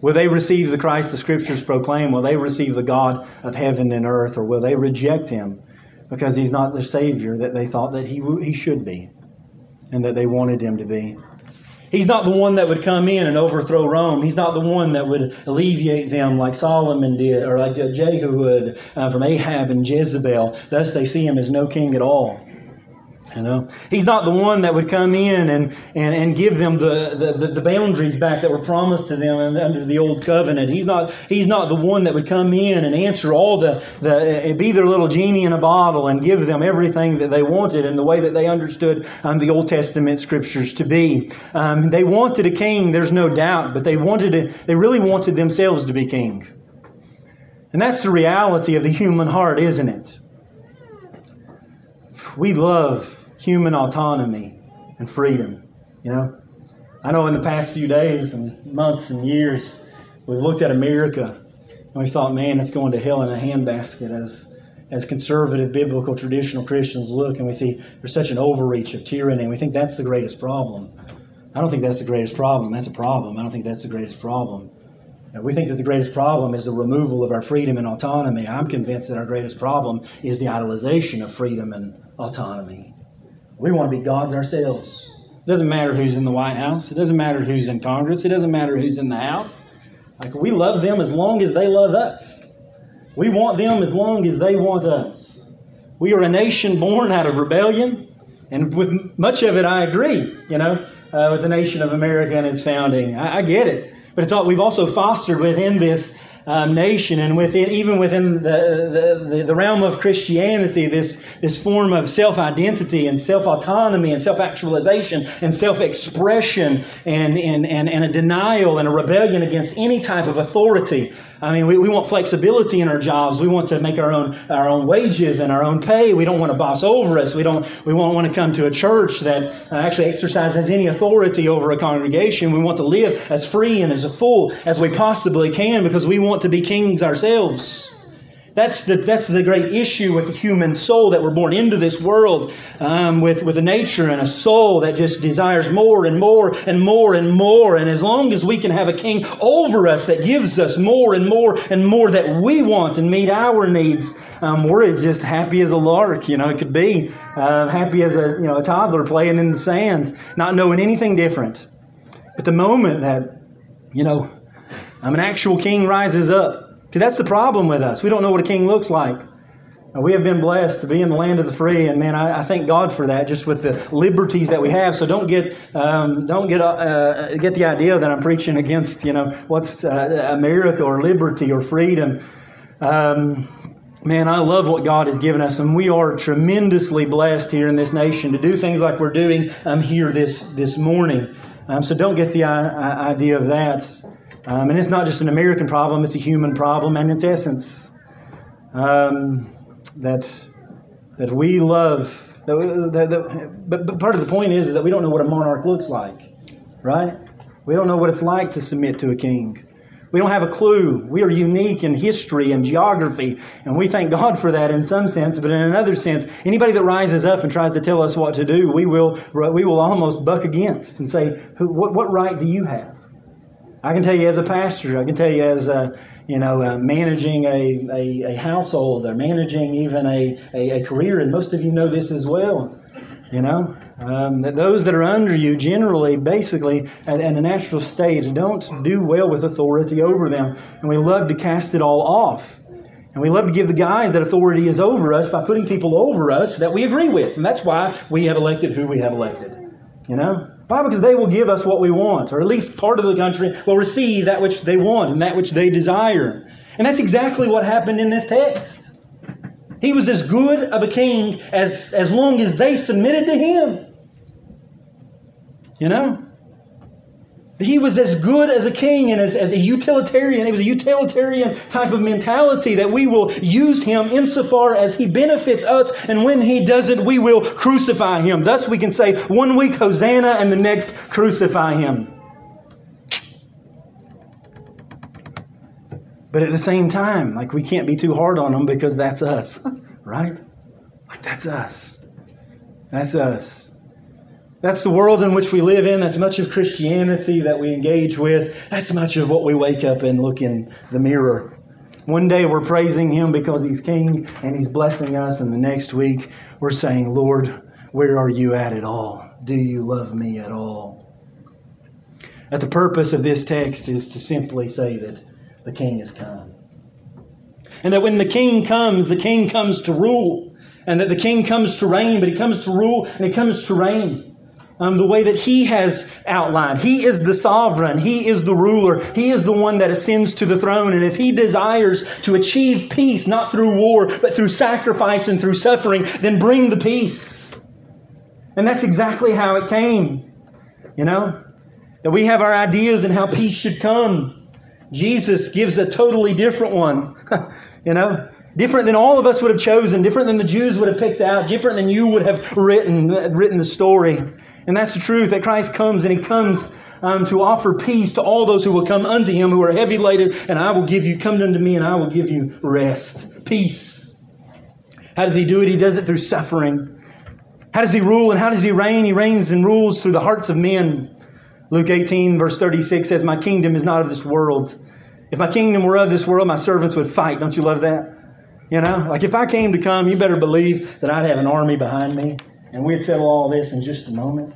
Will they receive the Christ the Scriptures proclaim? Will they receive the God of heaven and earth? Or will they reject him because he's not the Savior that they thought that he, he should be and that they wanted him to be? He's not the one that would come in and overthrow Rome. He's not the one that would alleviate them like Solomon did or like Jehu would uh, from Ahab and Jezebel. Thus, they see him as no king at all. You know, he's not the one that would come in and, and, and give them the, the, the boundaries back that were promised to them under the old covenant. He's not, he's not the one that would come in and answer all the, the, be their little genie in a bottle and give them everything that they wanted in the way that they understood um, the Old Testament scriptures to be. Um, they wanted a king, there's no doubt, but they wanted it, they really wanted themselves to be king. And that's the reality of the human heart, isn't it? We love human autonomy and freedom. You know, I know in the past few days and months and years, we've looked at America and we thought, man, it's going to hell in a handbasket as as conservative, biblical, traditional Christians look and we see there's such an overreach of tyranny, and we think that's the greatest problem. I don't think that's the greatest problem. That's a problem. I don't think that's the greatest problem. we think that the greatest problem is the removal of our freedom and autonomy. I'm convinced that our greatest problem is the idolization of freedom and autonomy. We want to be gods ourselves. It doesn't matter who's in the White House. It doesn't matter who's in Congress. It doesn't matter who's in the House. Like we love them as long as they love us. We want them as long as they want us. We are a nation born out of rebellion, and with much of it, I agree. You know, uh, with the nation of America and its founding, I, I get it. But it's all we've also fostered within this um, nation and within even within the, the, the realm of Christianity, this, this form of self identity and self autonomy and self actualization and self expression and, and, and, and a denial and a rebellion against any type of authority. I mean, we, we want flexibility in our jobs. We want to make our own our own wages and our own pay. We don't want to boss over us. We don't we won't want to come to a church that uh, actually exercises any authority over a congregation. We want to live as free and as full as we possibly can because we want to be kings ourselves. That's the, that's the great issue with the human soul that we're born into this world um, with, with a nature and a soul that just desires more and more and more and more. And as long as we can have a king over us that gives us more and more and more that we want and meet our needs, um, we're as just happy as a lark, you know, it could be. Uh, happy as a, you know, a toddler playing in the sand, not knowing anything different. But the moment that, you know, Um, an actual king rises up. See, that's the problem with us. We don't know what a king looks like. We have been blessed to be in the land of the free, and man, I, I thank God for that. Just with the liberties that we have, so don't get um, don't get uh, get the idea that I'm preaching against you know what's uh, America or liberty or freedom. Um, man, I love what God has given us, and we are tremendously blessed here in this nation to do things like we're doing um, here this this morning. Um, so don't get the uh, idea of that. Um, and it's not just an American problem; it's a human problem, and its essence. Um, that that we love. That, that, that, but, but part of the point is, is that we don't know what a monarch looks like, right? We don't know what it's like to submit to a king. We don't have a clue. We are unique in history and geography, and we thank God for that in some sense. But in another sense, anybody that rises up and tries to tell us what to do, we will we will almost buck against and say, "What, what right do you have?" I can tell you as a pastor, I can tell you as a, you know, uh, managing a, a, a, household or managing even a, a, a, career, and most of you know this as well, you know, um, that those that are under you generally, basically, in a natural state, don't do well with authority over them. And we love to cast it all off. And we love to give the guys that authority is over us by putting people over us that we agree with. And that's why we have elected who we have elected, you know? Why? Because they will give us what we want, or at least part of the country will receive that which they want and that which they desire. And that's exactly what happened in this text. He was as good of a king as, as long as they submitted to him. You know? He was as good as a king and as, as a utilitarian. It was a utilitarian type of mentality that we will use him insofar as he benefits us, and when he doesn't, we will crucify him. Thus, we can say one week Hosanna and the next crucify him. But at the same time, like we can't be too hard on him because that's us, right? Like that's us. That's us. That's the world in which we live in. That's much of Christianity that we engage with. That's much of what we wake up and look in the mirror. One day we're praising Him because He's King and He's blessing us, and the next week we're saying, Lord, where are you at at all? Do you love me at all? That the purpose of this text is to simply say that the King has come. And that when the King comes, the King comes to rule. And that the King comes to reign, but He comes to rule and He comes to reign um, the way that He has outlined. He is the sovereign. He is the ruler. He is the one that ascends to the throne. And if He desires to achieve peace, not through war, but through sacrifice and through suffering, then bring the peace. And that's exactly how it came. You know? That we have our ideas and how peace should come. Jesus gives a totally different one. you know? Different than all of us would have chosen, different than the Jews would have picked out, different than you would have written, written the story. And that's the truth that Christ comes and he comes um, to offer peace to all those who will come unto him who are heavy laden, and I will give you, come unto me, and I will give you rest, peace. How does he do it? He does it through suffering. How does he rule and how does he reign? He reigns and rules through the hearts of men. Luke 18, verse 36 says, My kingdom is not of this world. If my kingdom were of this world, my servants would fight. Don't you love that? You know, like if I came to come, you better believe that I'd have an army behind me and we'd settle all this in just a moment.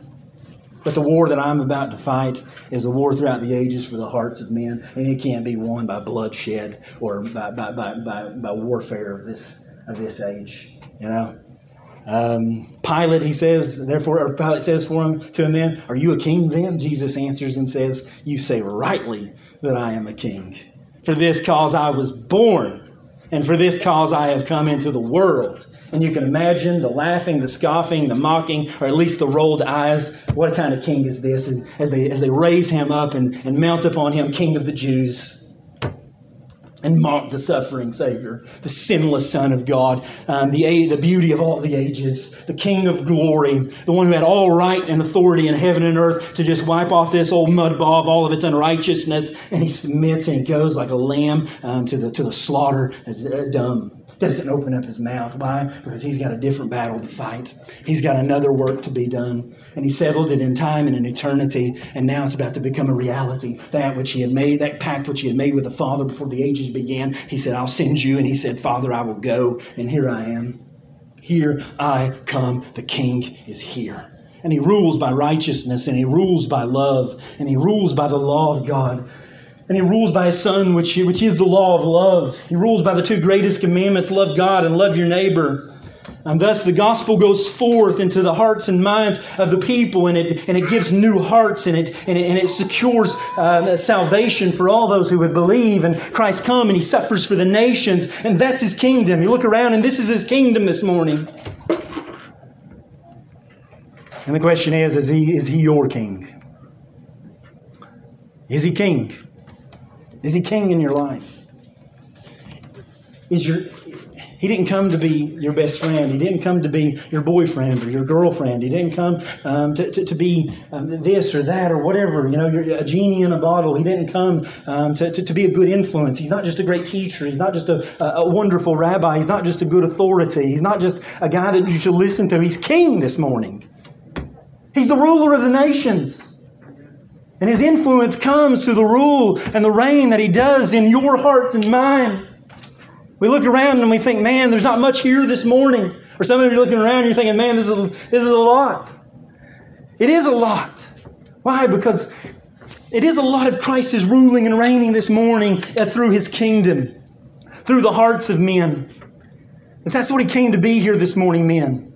But the war that I'm about to fight is a war throughout the ages for the hearts of men, and it can't be won by bloodshed or by, by, by, by, by warfare of this, of this age. You know? Um, Pilate, he says, therefore, or Pilate says for him to him then, Are you a king then? Jesus answers and says, You say rightly that I am a king. For this cause I was born, and for this cause I have come into the world and you can imagine the laughing, the scoffing, the mocking, or at least the rolled eyes. What kind of king is this? And as they, as they raise him up and, and mount upon him, King of the Jews and mock the suffering Savior, the sinless Son of God, um, the, the beauty of all the ages, the King of glory, the one who had all right and authority in heaven and earth to just wipe off this old mud ball of all of its unrighteousness. And he submits and he goes like a lamb um, to, the, to the slaughter as uh, dumb doesn't open up his mouth. Why? Because he's got a different battle to fight. He's got another work to be done. And he settled it in time and in eternity. And now it's about to become a reality. That which he had made, that pact which he had made with the Father before the ages began. He said, I'll send you. And he said, Father, I will go. And here I am. Here I come. The King is here. And he rules by righteousness and he rules by love and he rules by the law of God. And he rules by his son, which, which is the law of love. He rules by the two greatest commandments love God and love your neighbor. And thus the gospel goes forth into the hearts and minds of the people, and it, and it gives new hearts, and it, and it, and it secures uh, salvation for all those who would believe. And Christ come, and he suffers for the nations, and that's his kingdom. You look around, and this is his kingdom this morning. And the question is, is he, is he your king? Is he king? Is he king in your life? Is your he didn't come to be your best friend. He didn't come to be your boyfriend or your girlfriend. He didn't come um, to, to, to, be um, this or that or whatever. You know, you're a genie in a bottle. He didn't come um, to, to, to, be a good influence. He's not just a great teacher. He's not just a, a wonderful rabbi. He's not just a good authority. He's not just a guy that you should listen to. He's king this morning. He's the ruler of the nations. And his influence comes through the rule and the reign that he does in your hearts and mine. We look around and we think, man, there's not much here this morning. Or some of you are looking around and you're thinking, man, this is, this is a lot. It is a lot. Why? Because it is a lot of Christ is ruling and reigning this morning through his kingdom, through the hearts of men. And that's what he came to be here this morning, men.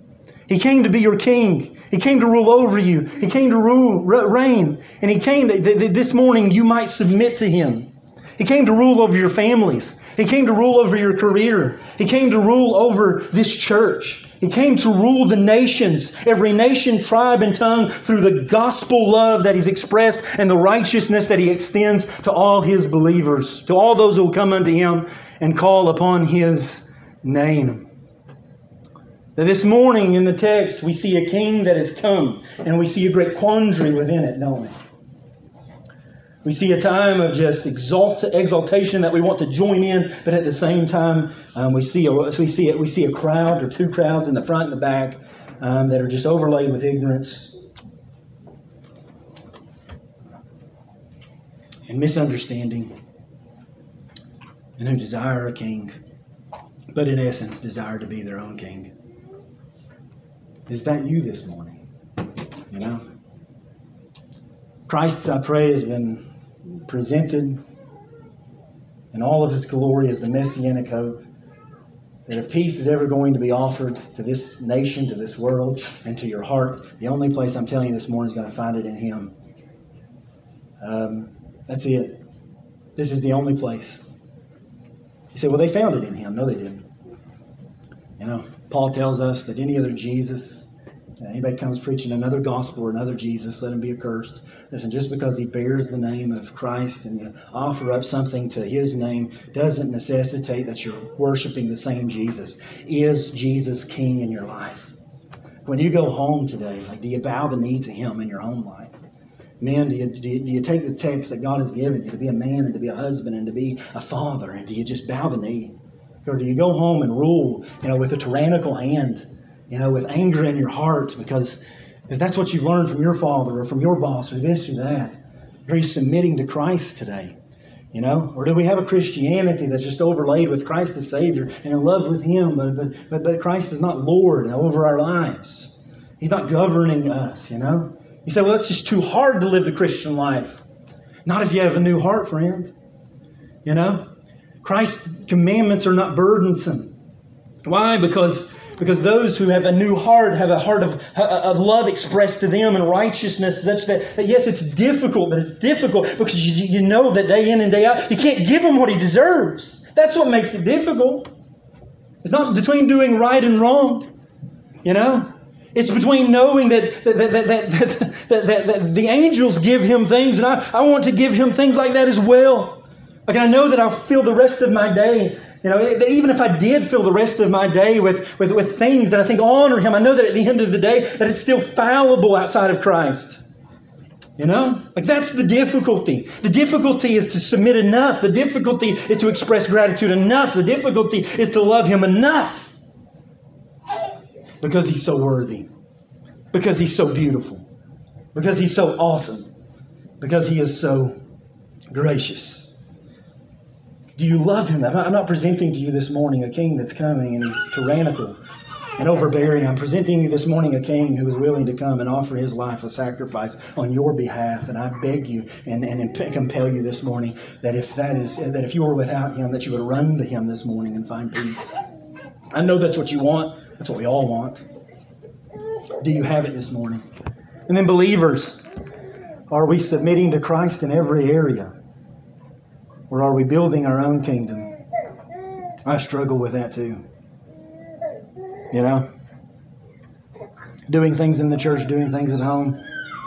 He came to be your king. He came to rule over you. He came to rule, reign. And he came that, that this morning you might submit to him. He came to rule over your families. He came to rule over your career. He came to rule over this church. He came to rule the nations, every nation, tribe, and tongue through the gospel love that He's expressed and the righteousness that He extends to all His believers, to all those who will come unto Him and call upon His name. Now, this morning in the text, we see a king that has come, and we see a great quandary within it, don't we? We see a time of just exalt, exaltation that we want to join in, but at the same time, um, we see a, we see it, we see a crowd or two crowds in the front and the back um, that are just overlaid with ignorance and misunderstanding, and who desire a king, but in essence desire to be their own king. Is that you this morning? You know? Christ, I pray, has been presented in all of his glory as the messianic hope. That if peace is ever going to be offered to this nation, to this world, and to your heart, the only place I'm telling you this morning is going to find it in him. Um, that's it. This is the only place. You say, well, they found it in him. No, they didn't. You know, Paul tells us that any other Jesus, uh, anybody comes preaching another gospel or another Jesus, let him be accursed. Listen, just because he bears the name of Christ and you offer up something to his name doesn't necessitate that you're worshiping the same Jesus. Is Jesus king in your life? When you go home today, like, do you bow the knee to him in your home life? Men, do you, do you, do you take the text that God has given you to be a man and to be a husband and to be a father, and do you just bow the knee? Or do you go home and rule, you know, with a tyrannical hand, you know, with anger in your heart because, because that's what you've learned from your father or from your boss or this or that? Are you submitting to Christ today? You know, or do we have a Christianity that's just overlaid with Christ the Savior and in love with Him, but, but, but, Christ is not Lord over our lives? He's not governing us, you know? You say, well, that's just too hard to live the Christian life. Not if you have a new heart, friend. You know? Christ's commandments are not burdensome. Why? Because, because those who have a new heart have a heart of, of love expressed to them and righteousness such that, that yes, it's difficult, but it's difficult because you, you know that day in and day out, you can't give him what he deserves. That's what makes it difficult. It's not between doing right and wrong, you know? It's between knowing that, that, that, that, that, that, that the angels give him things, and I, I want to give him things like that as well. Like, I know that I'll fill the rest of my day. You know, even if I did fill the rest of my day with, with, with things that I think honor Him, I know that at the end of the day, that it's still fallible outside of Christ. You know? Like, that's the difficulty. The difficulty is to submit enough. The difficulty is to express gratitude enough. The difficulty is to love Him enough. Because He's so worthy. Because He's so beautiful. Because He's so awesome. Because He is so gracious. Do you love him? I'm not, presenting to you this morning a king that's coming and he's tyrannical. and overbearing. I'm presenting you this morning a king who is willing to come and offer his life a sacrifice on your behalf. And I beg you and, and compel you this morning that if that is that if you were without him, that you would run to him this morning and find peace. I know that's what you want. That's what we all want. Do you have it this morning? And then, believers, are we submitting to Christ in every area? Or are we building our own kingdom? I struggle with that too. You know? Doing things in the church, doing things at home,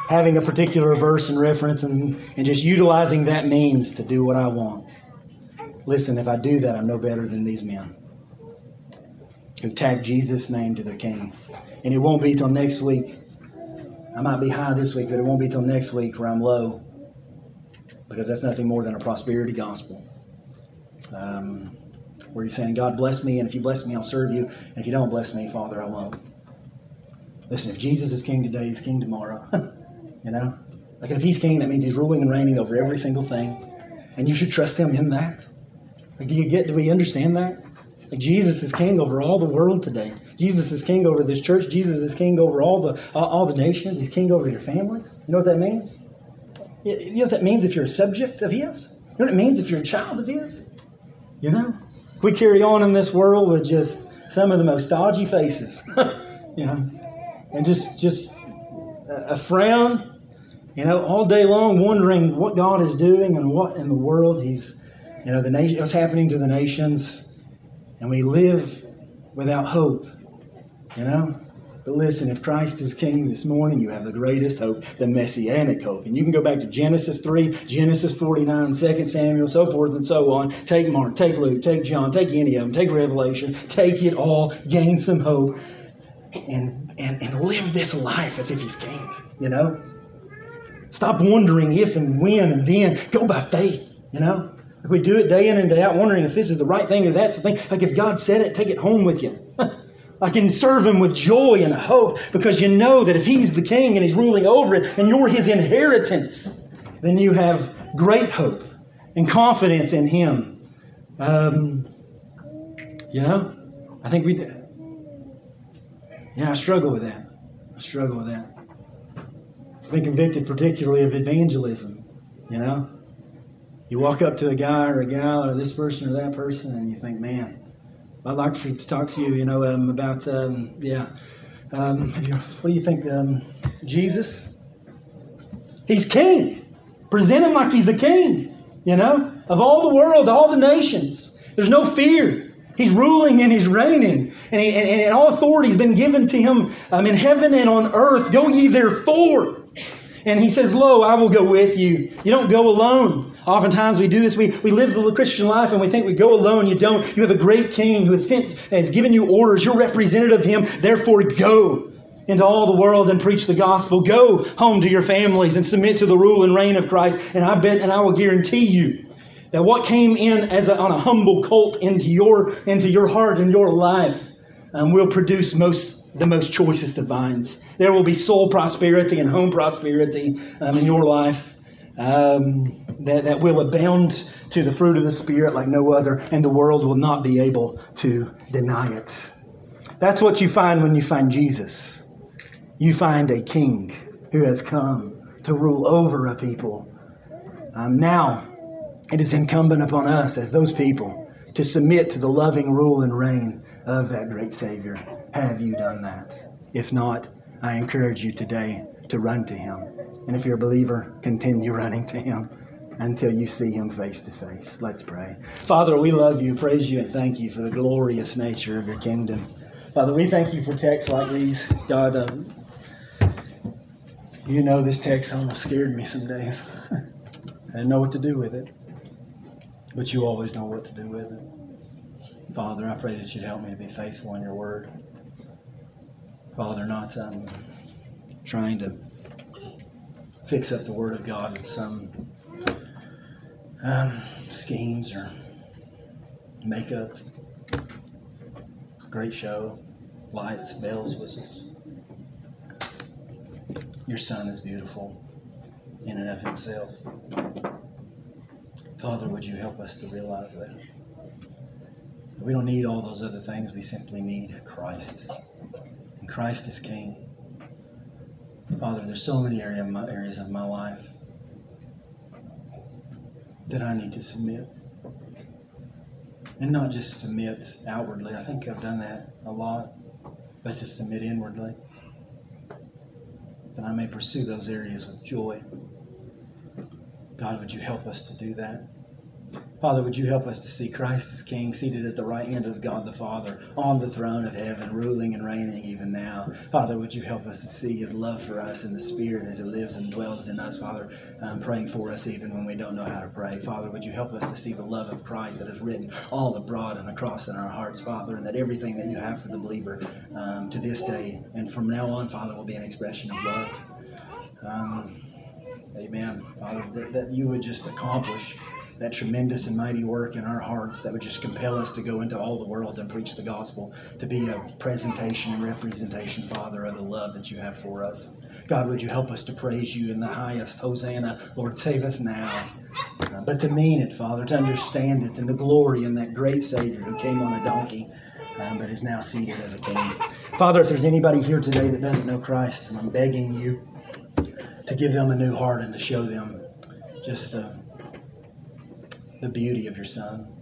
having a particular verse and reference, and, and just utilizing that means to do what I want. Listen, if I do that, I'm no better than these men who tag Jesus' name to their king. And it won't be till next week. I might be high this week, but it won't be till next week where I'm low because that's nothing more than a prosperity gospel. Um, where you're saying, God bless me, and if you bless me, I'll serve you. And if you don't bless me, Father, I won't. Listen, if Jesus is king today, he's king tomorrow. you know? Like if he's king, that means he's ruling and reigning over every single thing. And you should trust him in that. Like, do you get, do we understand that? Like Jesus is king over all the world today. Jesus is king over this church. Jesus is king over all the all the nations. He's king over your families. You know what that means? You know what that means if you're a subject of His. You know what it means if you're a child of His. You know, we carry on in this world with just some of the most dodgy faces. you know, and just just a frown. You know, all day long wondering what God is doing and what in the world He's. You know, the nation. What's happening to the nations and we live without hope, you know? But listen, if Christ is king this morning, you have the greatest hope, the messianic hope. And you can go back to Genesis 3, Genesis 49, 2 Samuel, so forth and so on. Take Mark, take Luke, take John, take any of them, take Revelation, take it all, gain some hope, and, and, and live this life as if he's king, you know? Stop wondering if and when and then. Go by faith, you know? Like we do it day in and day out, wondering if this is the right thing or that's the thing. Like if God said it, take it home with you. I can serve Him with joy and hope because you know that if He's the King and He's ruling over it and you're His inheritance, then you have great hope and confidence in Him. Um, you know, I think we. Yeah, I struggle with that. I struggle with that. I've been convicted particularly of evangelism. You know, you walk up to a guy or a gal or this person or that person, and you think, man, I'd like to talk to you, you know, um, about, um, yeah. Um, what do you think? Um, Jesus? He's king. Present him like he's a king, you know, of all the world, all the nations. There's no fear. He's ruling and he's reigning. And, he, and, and all authority has been given to him um, in heaven and on earth. Go ye therefore. And he says, Lo, I will go with you. You don't go alone. Oftentimes we do this. We, we live the Christian life and we think we go alone. You don't. You have a great king who has sent, has given you orders. You're representative of him. Therefore, go into all the world and preach the gospel. Go home to your families and submit to the rule and reign of Christ. And I bet and I will guarantee you that what came in as a, on a humble colt into your, into your heart and your life um, will produce most the most choicest of vines. There will be soul prosperity and home prosperity um, in your life um, that, that will abound to the fruit of the Spirit like no other, and the world will not be able to deny it. That's what you find when you find Jesus. You find a king who has come to rule over a people. Um, now, it is incumbent upon us as those people to submit to the loving rule and reign of that great Savior. Have you done that? If not, I encourage you today to run to Him. And if you're a believer, continue running to Him until you see Him face to face. Let's pray. Father, we love you, praise you, and thank you for the glorious nature of your kingdom. Father, we thank you for texts like these. God, uh, you know this text almost scared me some days. I didn't know what to do with it. But you always know what to do with it. Father, I pray that you'd help me to be faithful in your word. Father, not um, trying to fix up the Word of God in some um, schemes or makeup, great show, lights, bells, whistles. Your Son is beautiful in and of Himself. Father, would you help us to realize that? We don't need all those other things. We simply need Christ. And Christ is King. Father, there's so many area of my, areas of my life that I need to submit. And not just submit outwardly. I think I've done that a lot, but to submit inwardly. That I may pursue those areas with joy. God, would you help us to do that? Father, would you help us to see Christ as King, seated at the right hand of God the Father, on the throne of heaven, ruling and reigning even now. Father, would you help us to see his love for us in the Spirit as it lives and dwells in us, Father, um, praying for us even when we don't know how to pray. Father, would you help us to see the love of Christ that is written all abroad and across in our hearts, Father, and that everything that you have for the believer um, to this day and from now on, Father, will be an expression of love. Um, amen. Father, that, that you would just accomplish that tremendous and mighty work in our hearts that would just compel us to go into all the world and preach the gospel, to be a presentation and representation, Father, of the love that you have for us. God, would you help us to praise you in the highest? Hosanna, Lord, save us now. But to mean it, Father, to understand it, and the glory in that great Savior who came on a donkey, um, but is now seated as a king. Father, if there's anybody here today that doesn't know Christ, I'm begging you to give them a new heart and to show them just the the beauty of your Son.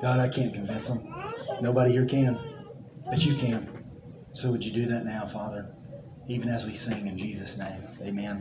God, I can't convince them. Nobody here can, but you can. So would you do that now, Father, even as we sing in Jesus' name? Amen.